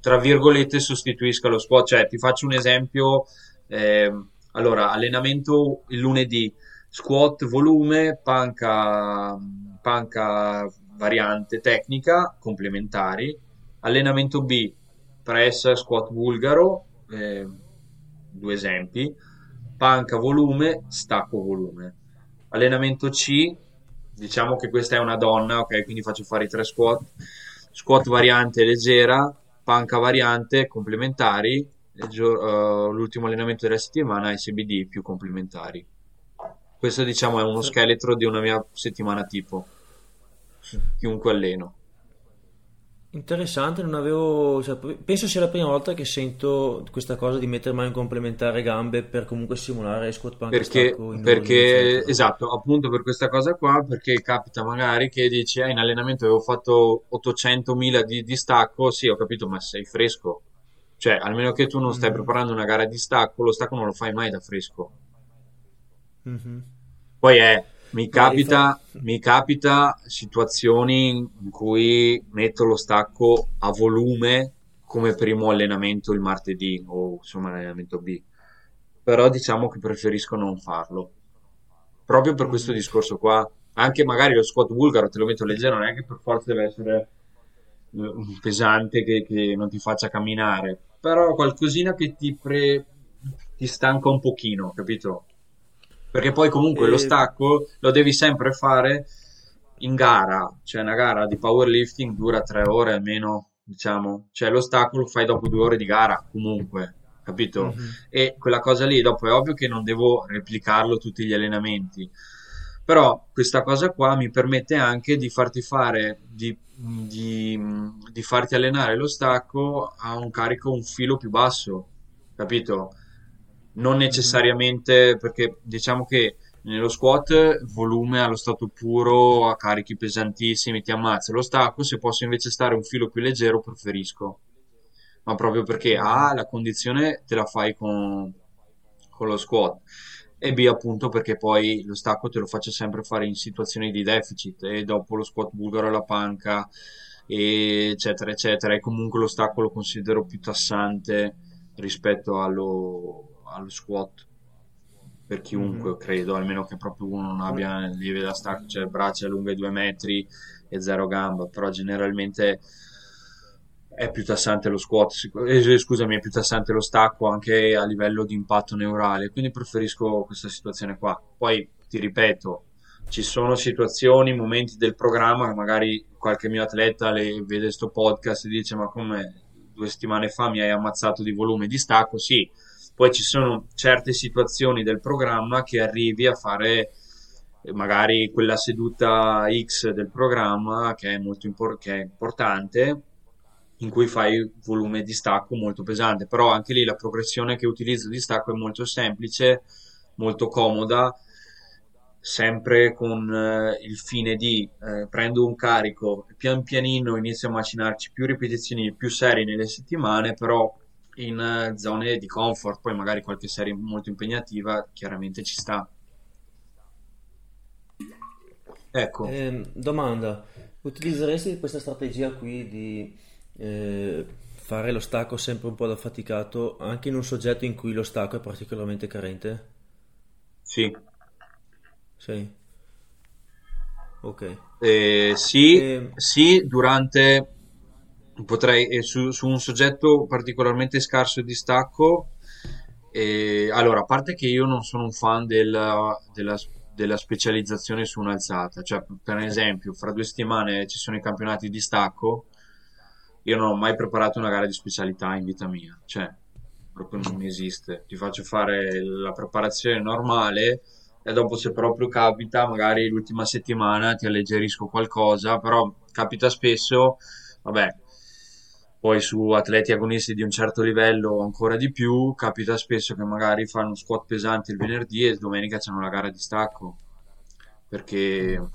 tra virgolette sostituisca lo squat cioè ti faccio un esempio eh, allora allenamento il lunedì squat volume panca panca variante tecnica complementari, allenamento B, press, squat bulgaro, eh, due esempi, panca volume, stacco volume. Allenamento C, diciamo che questa è una donna, ok, quindi faccio fare i tre squat, squat variante leggera, panca variante complementari, uh, l'ultimo allenamento della settimana SBD più complementari. Questo diciamo è uno scheletro di una mia settimana tipo chiunque alleno. Interessante, non avevo, cioè, penso sia la prima volta che sento questa cosa di mettere mano in complementare gambe per comunque simulare squat punk perché, perché esatto, appunto per questa cosa qua, perché capita magari che dici eh, in allenamento avevo fatto 800.000 di, di stacco, sì ho capito, ma sei fresco, Cioè, almeno che tu non stai Mhm. preparando una gara di stacco, lo stacco non lo fai mai da fresco. Mhm. Poi è, mi capita, mi capita situazioni in cui metto lo stacco a volume come primo allenamento il martedì o insomma l'allenamento B. Però diciamo che preferisco non farlo. Proprio per questo Mhm. discorso qua. Anche magari lo squat bulgaro te lo metto leggero, non è che per forza deve essere eh, pesante che, che non ti faccia camminare, però qualcosina che ti, pre- ti stanca un pochino, capito? Perché poi comunque lo E stacco lo devi sempre fare in gara, cioè una gara di powerlifting dura tre ore almeno, diciamo, cioè lo stacco lo fai dopo due ore di gara comunque, capito? Mhm. E quella cosa lì, dopo è ovvio che non devo replicarlo tutti gli allenamenti, però questa cosa qua mi permette anche di farti fare, di, di, di farti allenare lo stacco a un carico un filo più basso, capito? Non Mhm. necessariamente perché diciamo che nello squat volume allo stato puro, a carichi pesantissimi, ti ammazza. Lo stacco, se posso invece stare un filo più leggero, preferisco. Ma proprio perché Mhm. A, la condizione te la fai con, con lo squat e B, appunto perché poi lo stacco te lo faccio sempre fare in situazioni di deficit e dopo lo squat bulgaro alla panca, eccetera, eccetera. E comunque lo stacco lo considero più tassante rispetto allo, allo squat per chiunque, credo, almeno che proprio uno non abbia lieve da stacco, cioè braccia lunghe due metri e zero gamba, però generalmente è più tassante lo squat, sicu- eh, scusami, è più tassante lo stacco anche a livello di impatto neurale, quindi preferisco questa situazione qua. Poi ti ripeto, ci sono situazioni, momenti del programma che magari qualche mio atleta le vede sto podcast e dice ma come due settimane fa mi hai ammazzato di volume di stacco? Sì, poi ci sono certe situazioni del programma che arrivi a fare eh, magari quella seduta X del programma che è molto impor- che è importante, in cui fai volume di stacco molto pesante, però anche lì la progressione che utilizzo di stacco è molto semplice, molto comoda, sempre con eh, il fine di eh, prendo un carico, pian pianino inizio a macinarci più ripetizioni più serie nelle settimane, però in eh, zone di comfort, poi magari qualche serie molto impegnativa chiaramente ci sta. Ecco, Ehm, domanda, utilizzeresti questa strategia qui di eh, fare lo stacco sempre un po' da faticato anche in un soggetto in cui lo stacco è particolarmente carente? sì. Sì, ok. Eh, sì, Ehm, sì, durante potrei eh, su, su un soggetto particolarmente scarso di stacco. eh, allora, a parte che io non sono un fan della, della- della specializzazione su un'alzata, cioè per esempio, fra due settimane ci sono i campionati di stacco. Io non ho mai preparato una gara di specialità in vita mia, cioè proprio non esiste. Ti faccio fare la preparazione normale e dopo se proprio capita, magari l'ultima settimana ti alleggerisco qualcosa, però capita spesso, vabbè, poi su atleti agonisti di un certo livello ancora di più, capita spesso che magari fanno squat pesanti il venerdì e domenica c'hanno la gara di stacco, perché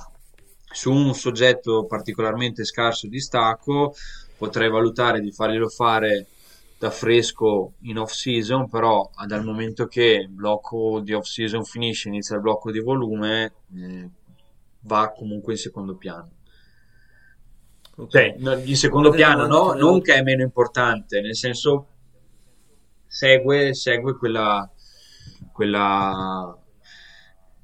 su un soggetto particolarmente scarso di stacco potrei valutare di farglielo fare da fresco in off season, però dal momento che il blocco di off season finisce, inizia il blocco di volume, eh, va comunque in secondo piano. Ok. Cioè, Una secondo piano, no? Non che è meno importante, nel senso segue, segue quella, quella,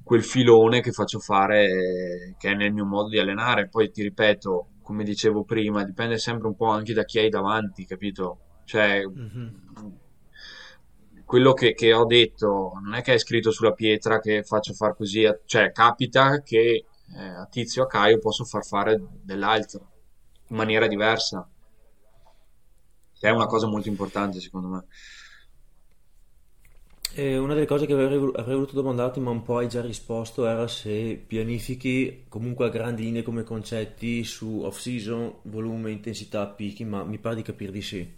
quel filone che faccio fare, che è nel mio modo di allenare. Poi ti ripeto, come dicevo prima, dipende sempre un po' anche da chi hai davanti, capito? Cioè, Mhm. quello che, che ho detto non è che è scritto sulla pietra che faccio far così, cioè capita che eh, a Tizio a Caio posso far fare dell'altro in maniera diversa, è una cosa molto importante secondo me. E una delle cose che avrei, avrei voluto domandarti, ma un po' hai già risposto, era se pianifichi comunque a grandi linee come concetti su off-season, volume, intensità, picchi, ma mi pare di capire di sì.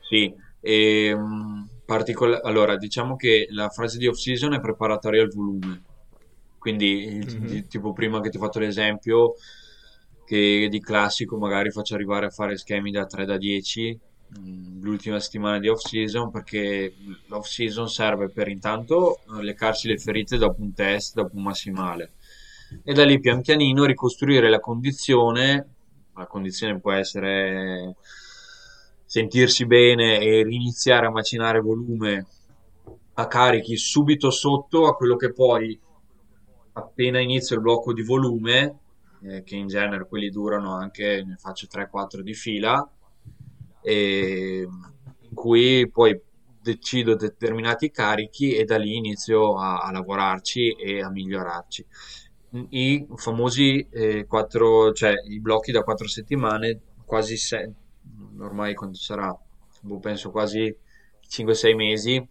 Sì, e, mh, particola- allora diciamo che la fase di off-season è preparatoria al volume, quindi Mhm. di- tipo prima che ti ho fatto l'esempio che di classico magari faccio arrivare a fare schemi da 3 da 10, mh, l'ultima settimana di off season perché l'off season serve per intanto leccarsi le ferite dopo un test, dopo un massimale e da lì pian pianino ricostruire la condizione. La condizione può essere sentirsi bene e riniziare a macinare volume a carichi subito sotto a quello che poi appena inizio il blocco di volume eh, che in genere quelli durano anche ne faccio 3-4 di fila e in cui poi decido determinati carichi e da lì inizio a, a lavorarci e a migliorarci. I famosi eh, quattro, cioè i blocchi da quattro settimane, quasi sei, ormai quando sarà, boh, penso quasi 5-6 mesi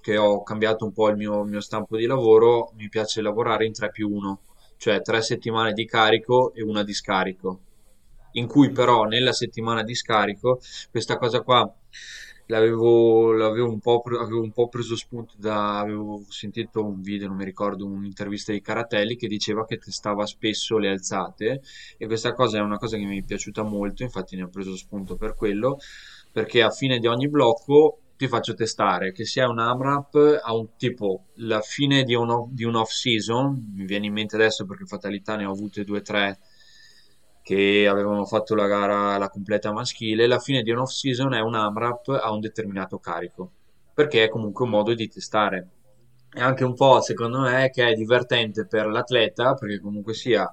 che ho cambiato un po' il mio, il mio stampo di lavoro, mi piace lavorare in 3 più 1, cioè 3 settimane di carico e una di scarico, in cui però nella settimana di scarico, questa cosa qua l'avevo, l'avevo un po', avevo un po' preso spunto da, avevo sentito un video, non mi ricordo, un'intervista di Caratelli che diceva che testava spesso le alzate e questa cosa è una cosa che mi è piaciuta molto, infatti ne ho preso spunto per quello, perché a fine di ogni blocco ti faccio testare che sia un AMRAP a un tipo la fine di un, di un off season, mi viene in mente adesso perché fatalità ne ho avute due o tre che avevano fatto la gara la completa maschile, la fine di un off season è un AMRAP a un determinato carico, perché è comunque un modo di testare. E anche un po', secondo me, che è divertente per l'atleta, perché comunque sia,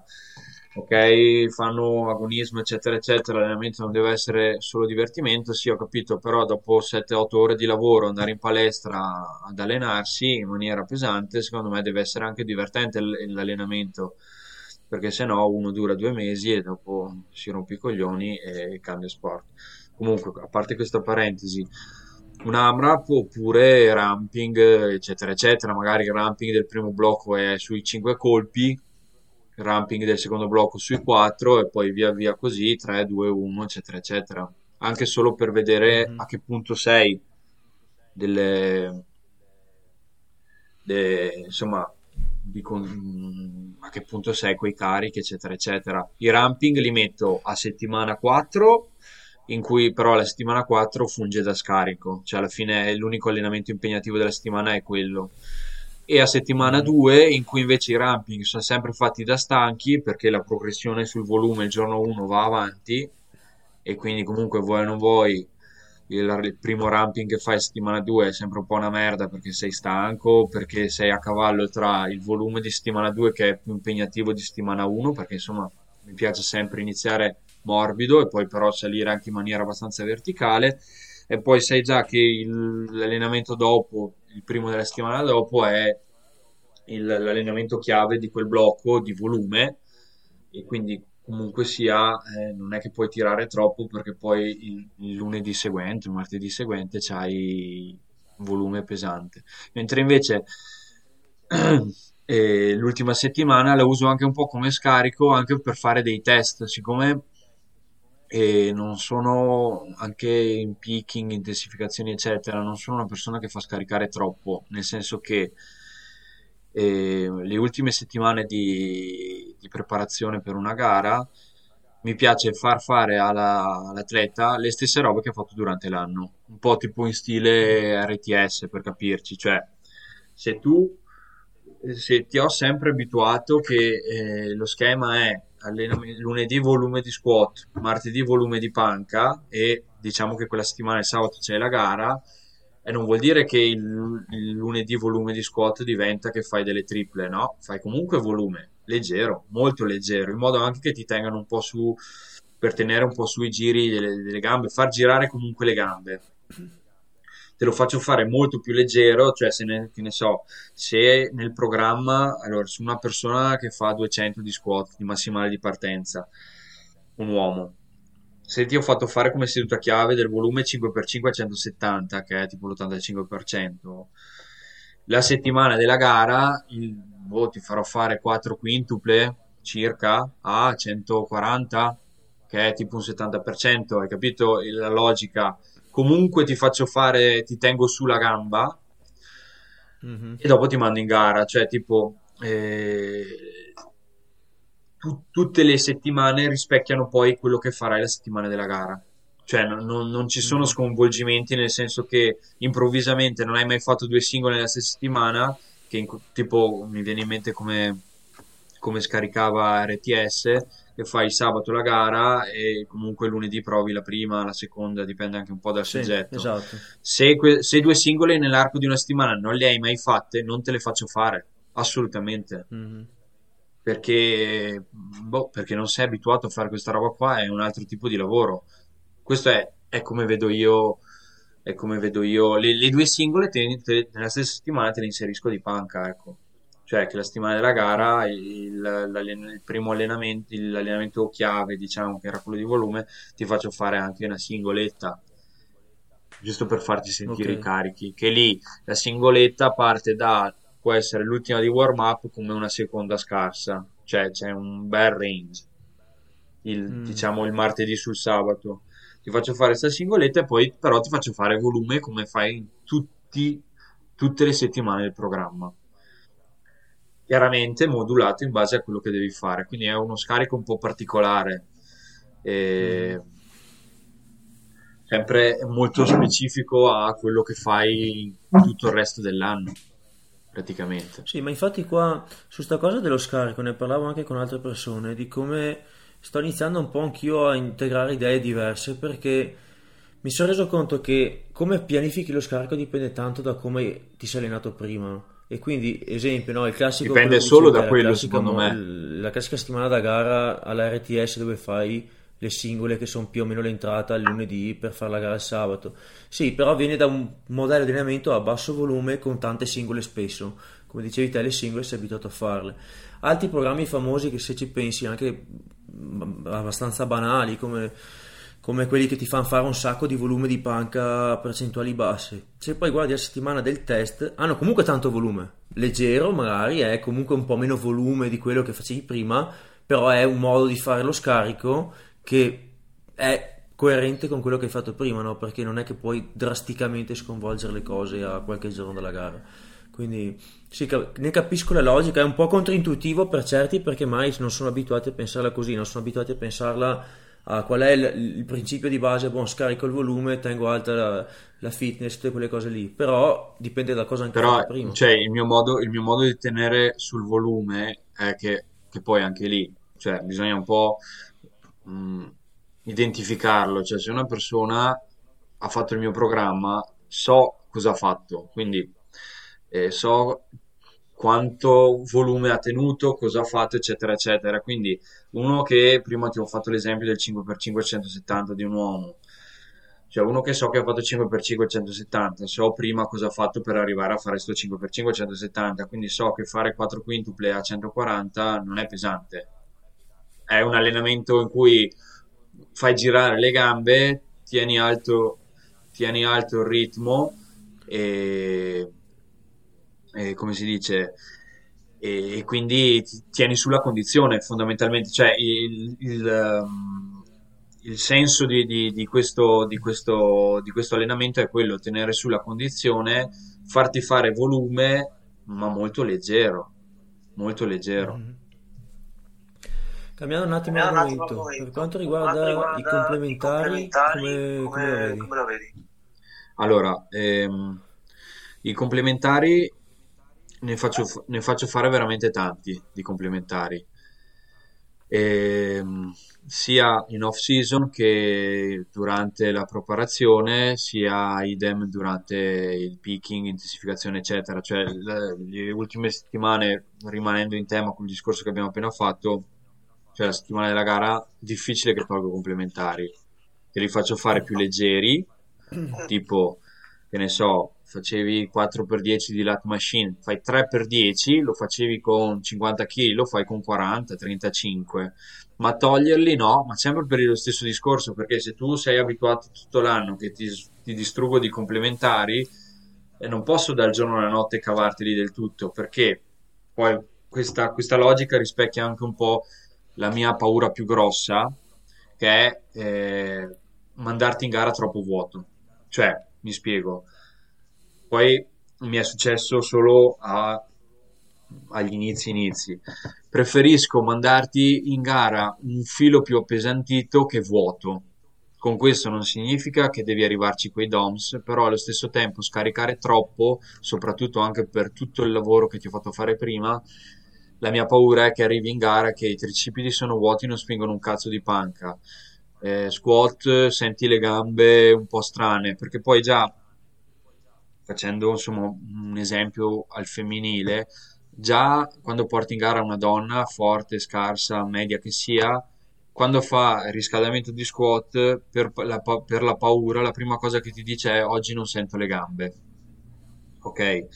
ok, fanno agonismo, eccetera, eccetera, l'allenamento non deve essere solo divertimento, sì, ho capito, però dopo 7-8 ore di lavoro andare in palestra ad allenarsi in maniera pesante, secondo me deve essere anche divertente l'allenamento perché se no uno dura due mesi e dopo si rompe i coglioni e cambia sport. Comunque, a parte questa parentesi, un AMRAP oppure ramping, eccetera, eccetera. Magari il ramping del primo blocco è sui 5 colpi, ramping del secondo blocco sui 4 e poi via via così, 3, 2, 1, eccetera, eccetera. Anche solo per vedere mm-hmm. a che punto sei delle, de, insomma, di con, a che punto sei quei carichi, eccetera, eccetera. I ramping li metto a settimana 4, in cui però la settimana 4 funge da scarico, cioè alla fine l'unico allenamento impegnativo della settimana è quello. E a settimana 2, in cui invece i ramping sono sempre fatti da stanchi, perché la progressione sul volume il giorno 1 va avanti, e quindi comunque vuoi o non vuoi il, il, primo ramping che fai settimana 2 è sempre un po' una merda perché sei stanco, perché sei a cavallo tra il volume di settimana 2 che è più impegnativo di settimana 1, perché insomma mi piace sempre iniziare morbido e poi però salire anche in maniera abbastanza verticale e poi sai già che il, l'allenamento dopo, il primo della settimana dopo è il, l'allenamento chiave di quel blocco di volume e quindi comunque sia, eh, non è che puoi tirare troppo perché poi il, il lunedì seguente, il martedì seguente c'hai volume pesante. Mentre invece eh, l'ultima settimana la uso anche un po' come scarico anche per fare dei test, siccome eh, non sono anche in picking, intensificazioni eccetera, non sono una persona che fa scaricare troppo, nel senso che e le ultime settimane di, di, preparazione per una gara mi piace far fare alla, all'atleta le stesse robe che ha fatto durante l'anno, un po' tipo in stile RTS per capirci, cioè se tu se ti ho sempre abituato che eh, lo schema è lunedì volume di squat, martedì volume di panca e diciamo che quella settimana il sabato c'è la gara, e non vuol dire che il, il, lunedì volume di squat diventa che fai delle triple, no? Fai comunque volume leggero, molto leggero, in modo anche che ti tengano un po' su per tenere un po' sui giri delle, delle gambe, far girare comunque le gambe. Te lo faccio fare molto più leggero, cioè se ne, ne so, se nel programma, allora su una persona che fa 200 di squat di massimale di partenza, un uomo, se ti ho fatto fare come seduta chiave del volume 5x5 a 170, che è tipo l'85%, la settimana della gara il, boh, ti farò fare 4 quintuple circa a 140, che è tipo un 70%, hai capito la logica? Comunque ti faccio fare, ti tengo sulla gamba mm-hmm. e dopo ti mando in gara, cioè tipo... Eh, tu, tutte le settimane rispecchiano poi quello che farai la settimana della gara. cioè non, non, non ci sono mm. sconvolgimenti nel senso che improvvisamente non hai mai fatto due singoli nella stessa settimana, che in, tipo mi viene in mente come, come scaricava RTS, che fai sabato la gara e comunque lunedì provi la prima, la seconda, dipende anche un po' dal sì, soggetto. Esatto. Se, que- se due singole nell'arco di una settimana non le hai mai fatte, non te le faccio fare, assolutamente. Mm-hmm. Perché, boh, perché non sei abituato a fare questa roba qua, è un altro tipo di lavoro. Questo è, è come vedo io è come vedo io le, le due singole te, te, nella stessa settimana te le inserisco di panca ecco cioè che la settimana della gara il, il primo allenamento, l'allenamento chiave, diciamo che era quello di volume, ti faccio fare anche una singoletta, giusto per farti sentire okay. i carichi, che lì la singoletta parte da, può essere l'ultima di warm up come una seconda scarsa, cioè c'è un bel range, il, mm. diciamo il martedì sul sabato. Ti faccio fare questa singoletta e poi però ti faccio fare volume come fai in tutti, tutte le settimane del programma chiaramente modulato in base a quello che devi fare. Quindi è uno scarico un po' particolare. E sempre molto specifico a quello che fai tutto il resto dell'anno praticamente sì ma infatti qua su sta cosa dello scarico ne parlavo anche con altre persone di come sto iniziando un po' anch'io a integrare idee diverse perché mi sono reso conto che come pianifichi lo scarico dipende tanto da come ti sei allenato prima e quindi, esempio, no, il classico... Dipende solo da quello, secondo mo- me. La classica settimana da gara alla RTS dove fai le singole che sono più o meno l'entrata il lunedì per fare la gara il sabato. Sì, però viene da un modello di allenamento a basso volume con tante singole spesso. Come dicevi te, le singole sei abituato a farle. Altri programmi famosi che se ci pensi anche abbastanza banali come come quelli che ti fanno fare un sacco di volume di panca a percentuali basse. Se poi guardi la settimana del test, hanno comunque tanto volume, leggero magari, è comunque un po' meno volume di quello che facevi prima, però è un modo di fare lo scarico che è coerente con quello che hai fatto prima, no? perché non è che puoi drasticamente sconvolgere le cose a qualche giorno dalla gara. Quindi sì, ne capisco la logica, è un po' controintuitivo per certi perché mai non sono abituati a pensarla così, non sono abituati a pensarla ah, qual è il, il, principio di base, buon scarico il volume, tengo alta la, la, fitness, tutte quelle cose lì, però dipende da cosa anche però, prima. Cioè, il mio, modo, il mio modo di tenere sul volume è che, che poi anche lì, cioè, bisogna un po' mh, mm, identificarlo, cioè se una persona ha fatto il mio programma, so cosa ha fatto, quindi eh, so quanto volume ha tenuto, cosa ha fatto, eccetera, eccetera. Quindi uno che prima ti ho fatto l'esempio del 5x5 170 di un uomo, cioè uno che so che ha fatto 5x5 170, so prima cosa ha fatto per arrivare a fare questo 5x5 170, quindi so che fare 4 quintuple a 140 non è pesante. È un allenamento in cui fai girare le gambe, tieni alto, tieni alto il ritmo e eh, come si dice, e, e, quindi ti tieni sulla condizione fondamentalmente, cioè il, il, um, il senso di, di, di, questo, di, questo, di questo allenamento è quello, tenere sulla condizione, farti fare volume, ma molto leggero, molto leggero. Mm-hmm. Cambiando un attimo argomento, per quanto riguarda, riguarda i complementari, i complementari come, come, come, lo vedi? Allora, ehm, i complementari ne faccio, ne faccio fare veramente tanti di complementari. E, ehm, sia in off season che durante la preparazione, sia idem durante il picking, intensificazione, eccetera. Cioè, le, le ultime settimane, rimanendo in tema con il discorso che abbiamo appena fatto, cioè la settimana della gara, difficile che tolgo complementari. Te li faccio fare più leggeri, tipo, che ne so, facevi 4x10 di lat machine, fai 3x10, lo facevi con 50 kg, lo fai con 40, 35, ma toglierli no, ma sempre per lo stesso discorso, perché se tu sei abituato tutto l'anno che ti, ti distruggo di complementari, e non posso dal giorno alla notte cavarteli del tutto, perché poi questa, questa logica rispecchia anche un po' la mia paura più grossa, che è eh, mandarti in gara troppo vuoto. Cioè, mi spiego, poi mi è successo solo a, agli inizi inizi. Preferisco mandarti in gara un filo più appesantito che vuoto, Con questo non significa che devi arrivarci quei DOMS, però allo stesso tempo scaricare troppo, soprattutto anche per tutto il lavoro che ti ho fatto fare prima, la mia paura è che arrivi in gara che i tricipiti sono vuoti e non spingono un cazzo di panca. Eh, squat, senti le gambe un po' strane, perché poi già facendo insomma un esempio al femminile, già quando porti in gara una donna forte, scarsa, media che sia, quando fa riscaldamento di squat, per la, per la paura, la prima cosa che ti dice è oggi non sento le gambe. Ok?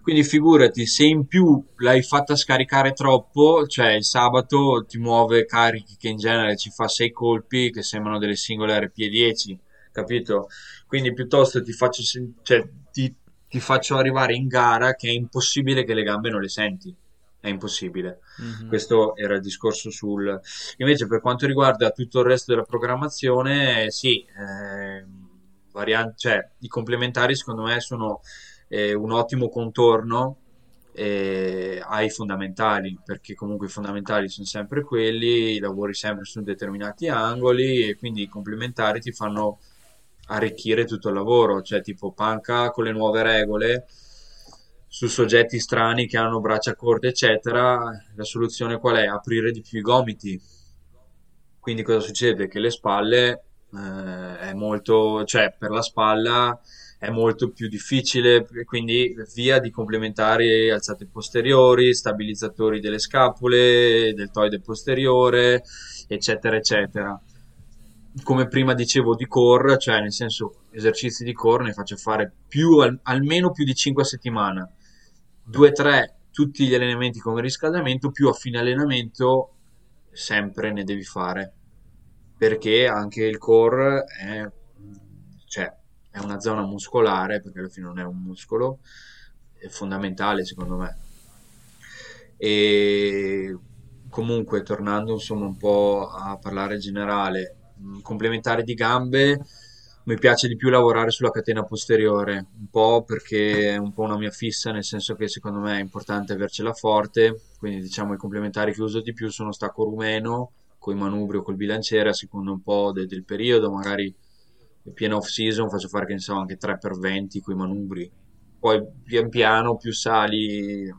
Quindi figurati, se in più l'hai fatta scaricare troppo, cioè il sabato ti muove carichi che in genere ci fa 6 colpi che sembrano delle singole RP10, capito? Quindi piuttosto ti faccio, cioè, ti, ti faccio arrivare in gara che è impossibile che le gambe non le senti è impossibile. Mm-hmm. Questo era il discorso sul... Invece per quanto riguarda tutto il resto della programmazione, sì, eh, variant- cioè, i complementari secondo me sono eh, un ottimo contorno eh, ai fondamentali, perché comunque i fondamentali sono sempre quelli, lavori sempre su determinati angoli e quindi i complementari ti fanno arricchire tutto il lavoro, cioè tipo panca con le nuove regole su soggetti strani che hanno braccia corte, eccetera, la soluzione qual è? Aprire di più i gomiti. Quindi cosa succede? Che le spalle eh, è molto, cioè per la spalla è molto più difficile, quindi via di complementari alzate posteriori, stabilizzatori delle scapole, deltoide posteriore, eccetera, eccetera. Come prima dicevo di core, cioè nel senso esercizi di core ne faccio fare più, al, almeno più di 5 a settimana. 2-3 tutti gli allenamenti come riscaldamento, più a fine allenamento sempre ne devi fare. Perché anche il core è, cioè, è una zona muscolare perché alla fine non è un muscolo è fondamentale secondo me. E comunque tornando insomma un po' a parlare generale complementare di gambe mi piace di più lavorare sulla catena posteriore, un po' perché è un po' una mia fissa, nel senso che secondo me è importante avercela forte, quindi diciamo i complementari che uso di più sono stacco rumeno, con i manubri o col bilanciere, a seconda un po' de- del periodo, magari piena off season faccio fare che ne so anche 3x20 con i manubri, poi pian piano più sali,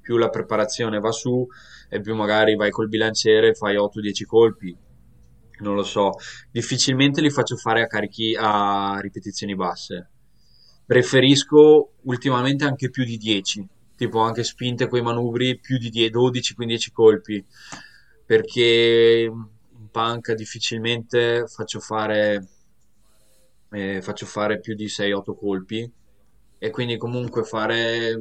più la preparazione va su e più magari vai col bilanciere e fai 8-10 colpi non lo so, difficilmente li faccio fare a carichi a ripetizioni basse. Preferisco ultimamente anche più di 10, tipo anche spinte con i manubri più di 10, 12-15 colpi, perché in panca difficilmente faccio fare, eh, faccio fare più di 6-8 colpi e quindi comunque fare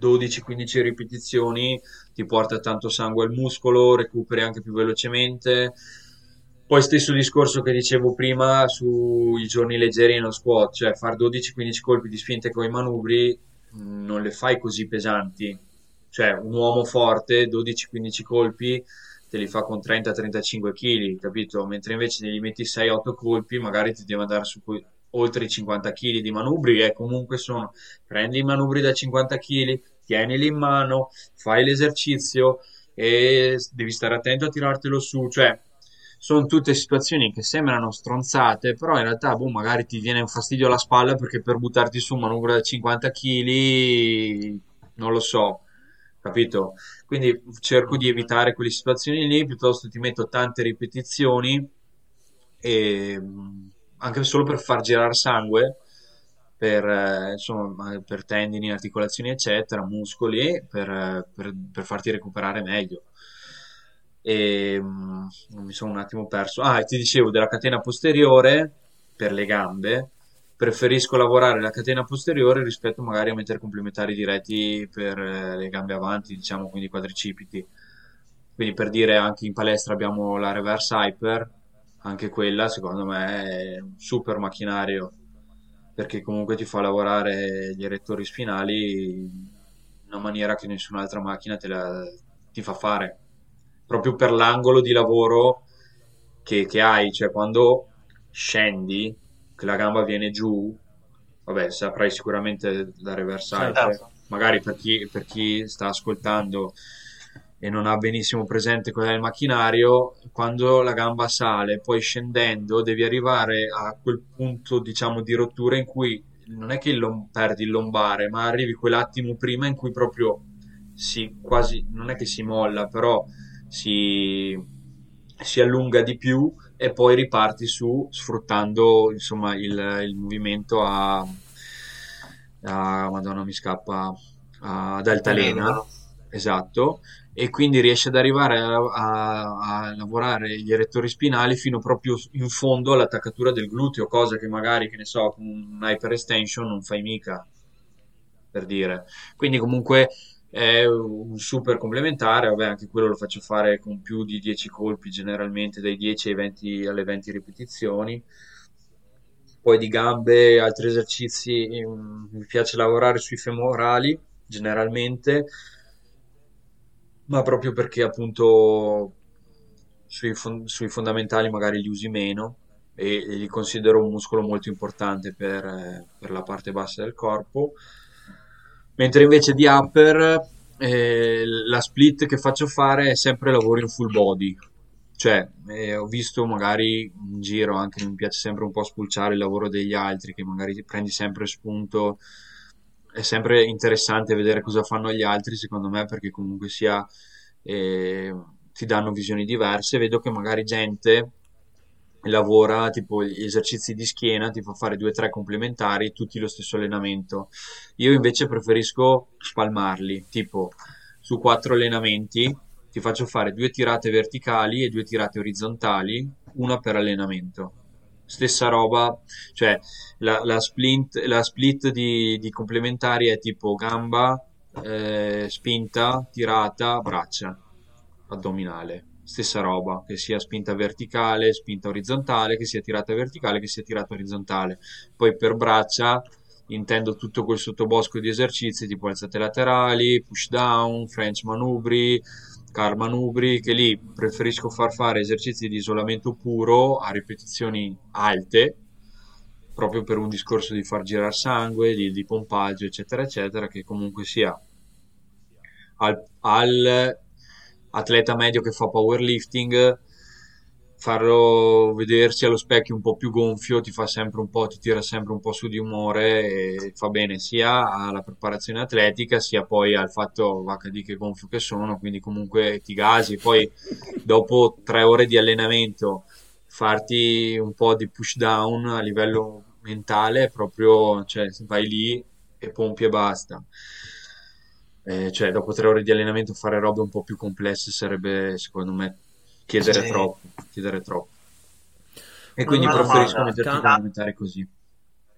12-15 ripetizioni ti porta tanto sangue al muscolo, recuperi anche più velocemente poi stesso discorso che dicevo prima sui giorni leggeri nello squat, cioè fare 12-15 colpi di spinte con i manubri mm, non le fai così pesanti. Cioè un uomo forte 12-15 colpi te li fa con 30-35 kg, capito? Mentre invece gli metti 6-8 colpi magari ti deve andare su oltre i 50 kg di manubri e comunque sono prendi i manubri da 50 kg, tienili in mano, fai l'esercizio e devi stare attento a tirartelo su, cioè sono tutte situazioni che sembrano stronzate, però in realtà boh, magari ti viene un fastidio alla spalla perché per buttarti su un manubrio da 50 kg, non lo so, capito? Quindi cerco di evitare quelle situazioni lì, piuttosto ti metto tante ripetizioni e anche solo per far girare sangue per, eh, insomma, per tendini, articolazioni, eccetera, muscoli, per, per, per farti recuperare meglio e um, mi sono un attimo perso. Ah, ti dicevo della catena posteriore per le gambe. Preferisco lavorare la catena posteriore rispetto magari a mettere complementari diretti per eh, le gambe avanti, diciamo quindi quadricipiti. Quindi per dire anche in palestra abbiamo la reverse hyper, anche quella secondo me è un super macchinario perché comunque ti fa lavorare gli erettori spinali in una maniera che nessun'altra macchina te la, ti fa fare proprio per l'angolo di lavoro che, che hai, cioè quando scendi, che la gamba viene giù, vabbè, saprai sicuramente da reversare, certo. magari per chi, per chi sta ascoltando e non ha benissimo presente qual è il macchinario, quando la gamba sale, poi scendendo, devi arrivare a quel punto, diciamo, di rottura in cui non è che lom- perdi il lombare, ma arrivi quell'attimo prima in cui proprio si quasi, non è che si molla, però si, si allunga di più e poi riparti su sfruttando insomma il, il movimento a, a Madonna mi scappa ad altalena. Esatto. E quindi riesce ad arrivare a, a, a, lavorare gli erettori spinali fino proprio in fondo all'attaccatura del gluteo, cosa che magari, che ne so, con un hyper extension non fai mica, per dire. Quindi comunque è un super complementare, vabbè anche quello lo faccio fare con più di 10 colpi, generalmente dai 10 ai 20, alle 20 ripetizioni. Poi di gambe, altri esercizi, mm, mi piace lavorare sui femorali, generalmente, ma proprio perché appunto sui, fon- sui fondamentali magari li usi meno e, e li considero un muscolo molto importante per, eh, per, la parte bassa del corpo. Mentre invece di upper eh, la split che faccio fare è sempre lavoro in full body. Cioè, eh, ho visto magari in giro anche mi piace sempre un po' spulciare il lavoro degli altri, che magari prendi sempre spunto è sempre interessante vedere cosa fanno gli altri, secondo me, perché comunque sia eh, ti danno visioni diverse. Vedo che magari gente lavora tipo gli esercizi di schiena, ti fa fare due o tre complementari, tutti lo stesso allenamento. Io invece preferisco spalmarli, tipo su quattro allenamenti ti faccio fare due tirate verticali e due tirate orizzontali, una per allenamento stessa roba, cioè la, la, splint, la split di, di, complementari è tipo gamba, eh, spinta, tirata, braccia, addominale. Stessa roba, che sia spinta verticale, spinta orizzontale, che sia tirata verticale, che sia tirata orizzontale. Poi per braccia intendo tutto quel sottobosco di esercizi tipo alzate laterali, push down, French manubri, car manubri, che lì preferisco far fare esercizi di isolamento puro a ripetizioni alte, proprio per un discorso di far girare sangue, di, di pompaggio, eccetera, eccetera, che comunque sia al, al atleta medio che fa powerlifting farlo vedersi allo specchio un po' più gonfio ti fa sempre un po', ti tira sempre un po' su di umore e fa bene sia alla preparazione atletica sia poi al fatto HD che gonfio che sono, quindi comunque ti gasi. Poi dopo tre ore di allenamento farti un po' di push down a livello mentale, proprio, cioè vai lì e pompi e basta. Eh, cioè dopo tre ore di allenamento fare robe un po' più complesse sarebbe secondo me chiedere sì. troppo, chiedere troppo. E quindi una preferisco domanda, metterti cam- complementari così.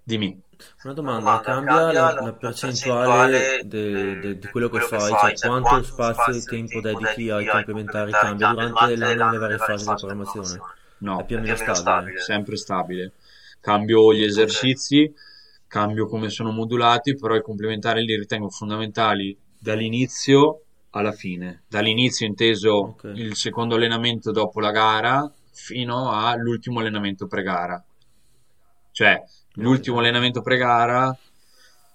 Dimmi. Una domanda, cambia, cambia la, la, percentuale de, de, di quello che fai, cioè, cioè quanto spazio e tempo dedichi ai complementari cambia durante l'anno nelle varie fasi di programmazione? No, è più o meno stabile. Sempre stabile. Cambio gli esercizi, cambio come sono modulati, però i complementari li ritengo fondamentali dall'inizio alla fine, dall'inizio inteso okay. il secondo allenamento dopo la gara fino all'ultimo allenamento pre-gara. Cioè, l'ultimo allenamento pre-gara,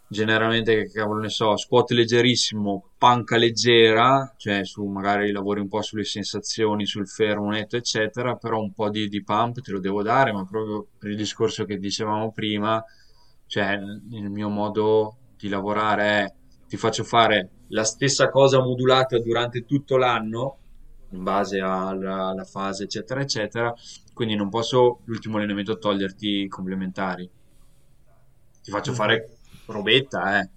generalmente, che cavolo ne so, squat leggerissimo, panca leggera, cioè su magari lavori un po' sulle sensazioni, sul fermo netto, eccetera, però un po' di, di pump te lo devo dare, ma proprio per il discorso che dicevamo prima, cioè il mio modo di lavorare è ti faccio fare la stessa cosa modulata durante tutto l'anno in base alla, alla, fase eccetera eccetera quindi non posso l'ultimo allenamento toglierti i complementari ti faccio fare robetta eh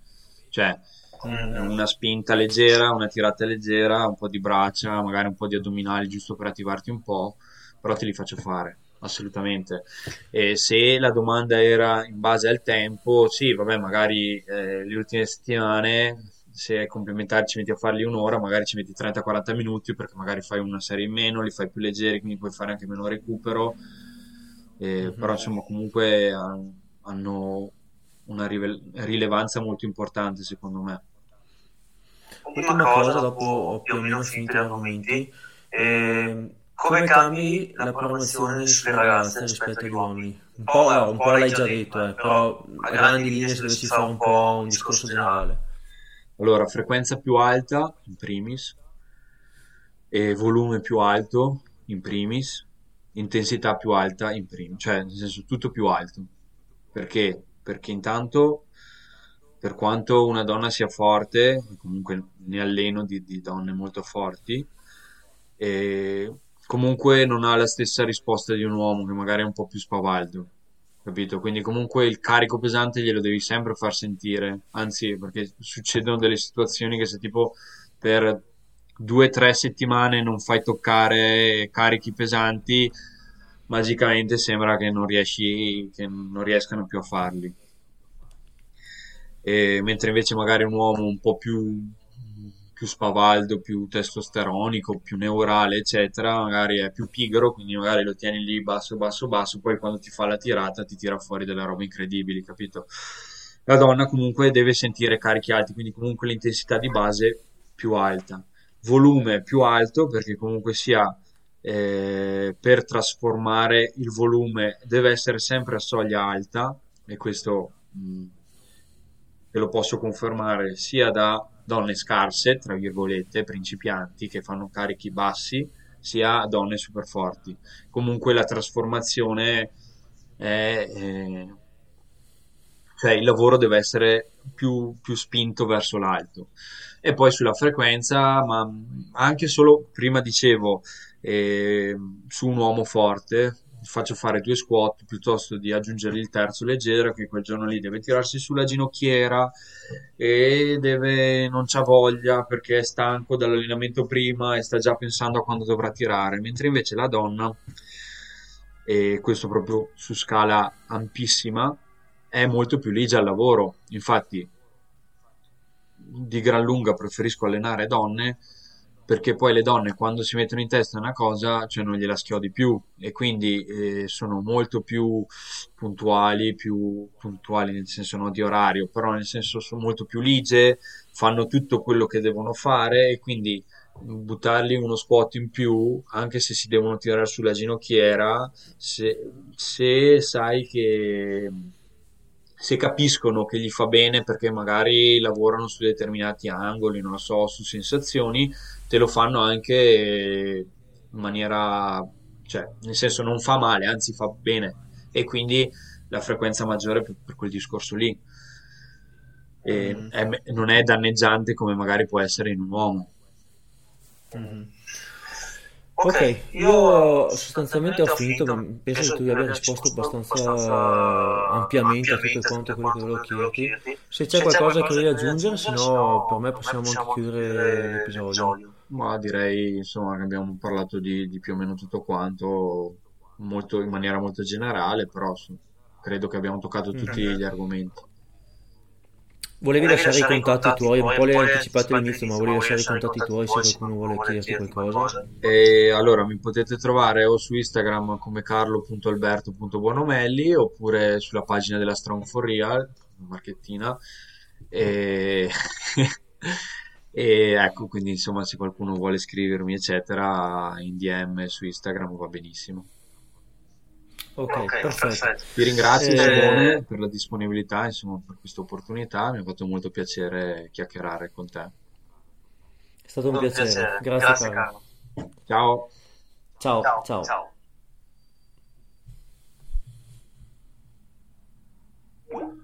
cioè mm. una spinta leggera una tirata leggera un po' di braccia magari un po' di addominali giusto per attivarti un po' però te li faccio fare assolutamente. E se la domanda era in base al tempo, sì, vabbè, magari eh, le ultime settimane se complementari ci metti a farli un'ora, magari ci metti 30-40 minuti perché magari fai una serie in meno, li fai più leggeri, quindi puoi fare anche meno recupero. Eh, mm-hmm. Però insomma comunque hanno una rilevanza molto importante secondo me. Ultima cosa, dopo ho più o meno finito gli argomenti. Eh, come cambi la programmazione sulle ragazze rispetto agli uomini? Un po', no, un po' l'hai già detto, eh, però a grandi linee se dovessi fare un po' un discorso generale. Allora, frequenza più alta, in primis, e volume più alto in primis, intensità più alta in primis, cioè nel senso tutto più alto. Perché? Perché intanto per quanto una donna sia forte, comunque ne alleno di, di donne molto forti, comunque non ha la stessa risposta di un uomo che magari è un po' più spavaldo, capito? Quindi comunque il carico pesante glielo devi sempre far sentire, anzi perché succedono delle situazioni che se tipo per due o tre settimane non fai toccare carichi pesanti, magicamente sembra che non riesci, che non riescano più a farli. E, mentre invece magari un uomo un po' più, più spavaldo, più testosteronico, più neurale, eccetera, magari è più pigro, quindi magari lo tieni lì basso, basso, basso, poi quando ti fa la tirata ti tira fuori delle robe incredibili, capito? La donna comunque deve sentire carichi alti, quindi comunque l'intensità di base più alta, volume più alto perché comunque sia eh, per trasformare il volume deve essere sempre a soglia alta e questo mh, te lo posso confermare sia da donne scarse, tra virgolette, principianti che fanno carichi bassi, sia donne super forti. Comunque la trasformazione è, è cioè il lavoro deve essere più, più spinto verso l'alto. E poi sulla frequenza, ma anche solo, prima dicevo, eh, su un uomo forte, faccio fare due squat piuttosto di aggiungere il terzo leggero che quel giorno lì deve tirarsi sulla ginocchiera e deve, non c'ha voglia perché è stanco dall'allenamento prima e sta già pensando a quando dovrà tirare, mentre invece la donna, e questo proprio su scala ampissima, è molto più ligia al lavoro. Infatti, di gran lunga preferisco allenare donne perché poi le donne quando si mettono in testa una cosa, cioè non gliela schiodi più. E quindi eh, sono molto più puntuali, più puntuali nel senso non di orario, però nel senso sono molto più ligie, fanno tutto quello che devono fare e quindi buttargli uno squat in più, anche se si devono tirare sulla ginocchiera, se, se sai che se capiscono che gli fa bene perché magari lavorano su determinati angoli, non lo so, su sensazioni, te lo fanno anche in maniera, cioè, nel senso non fa male, anzi fa bene e quindi la frequenza maggiore per, per quel discorso lì. E mm. è, non è danneggiante come magari può essere in un uomo. Mm. Ok, io sostanzialmente ho finito, penso che tu abbia risposto abbastanza ampiamente a tutto quanto quello che volevo chiederti. Se c'è qualcosa che vuoi aggiungere, se no per me possiamo anche chiudere l'episodio. Ma direi insomma che abbiamo parlato di, di più o meno tutto quanto, molto, in maniera molto generale, però credo che abbiamo toccato tutti mm-hmm. gli argomenti. Volevi lasciare i contatti tuoi, un po' li hai anticipati all'inizio, ma volevi lasciare i contatti tuoi se qualcuno vuole chiederti qualcosa? E allora mi potete trovare o su Instagram come carlo.alberto.bonomelli oppure sulla pagina della Strong for Real, marchettina. E... e ecco, quindi insomma se qualcuno vuole scrivermi eccetera in DM su Instagram va benissimo. Ok, okay perfetto. perfetto. Vi ringrazio eh, Simone per la disponibilità, insomma, per questa opportunità. Mi ha fatto molto piacere chiacchierare con te. È stato un, un piacere. piacere. Grazie, Grazie Carlo. Carlo. Ciao. Ciao. Ciao. ciao. ciao. ciao.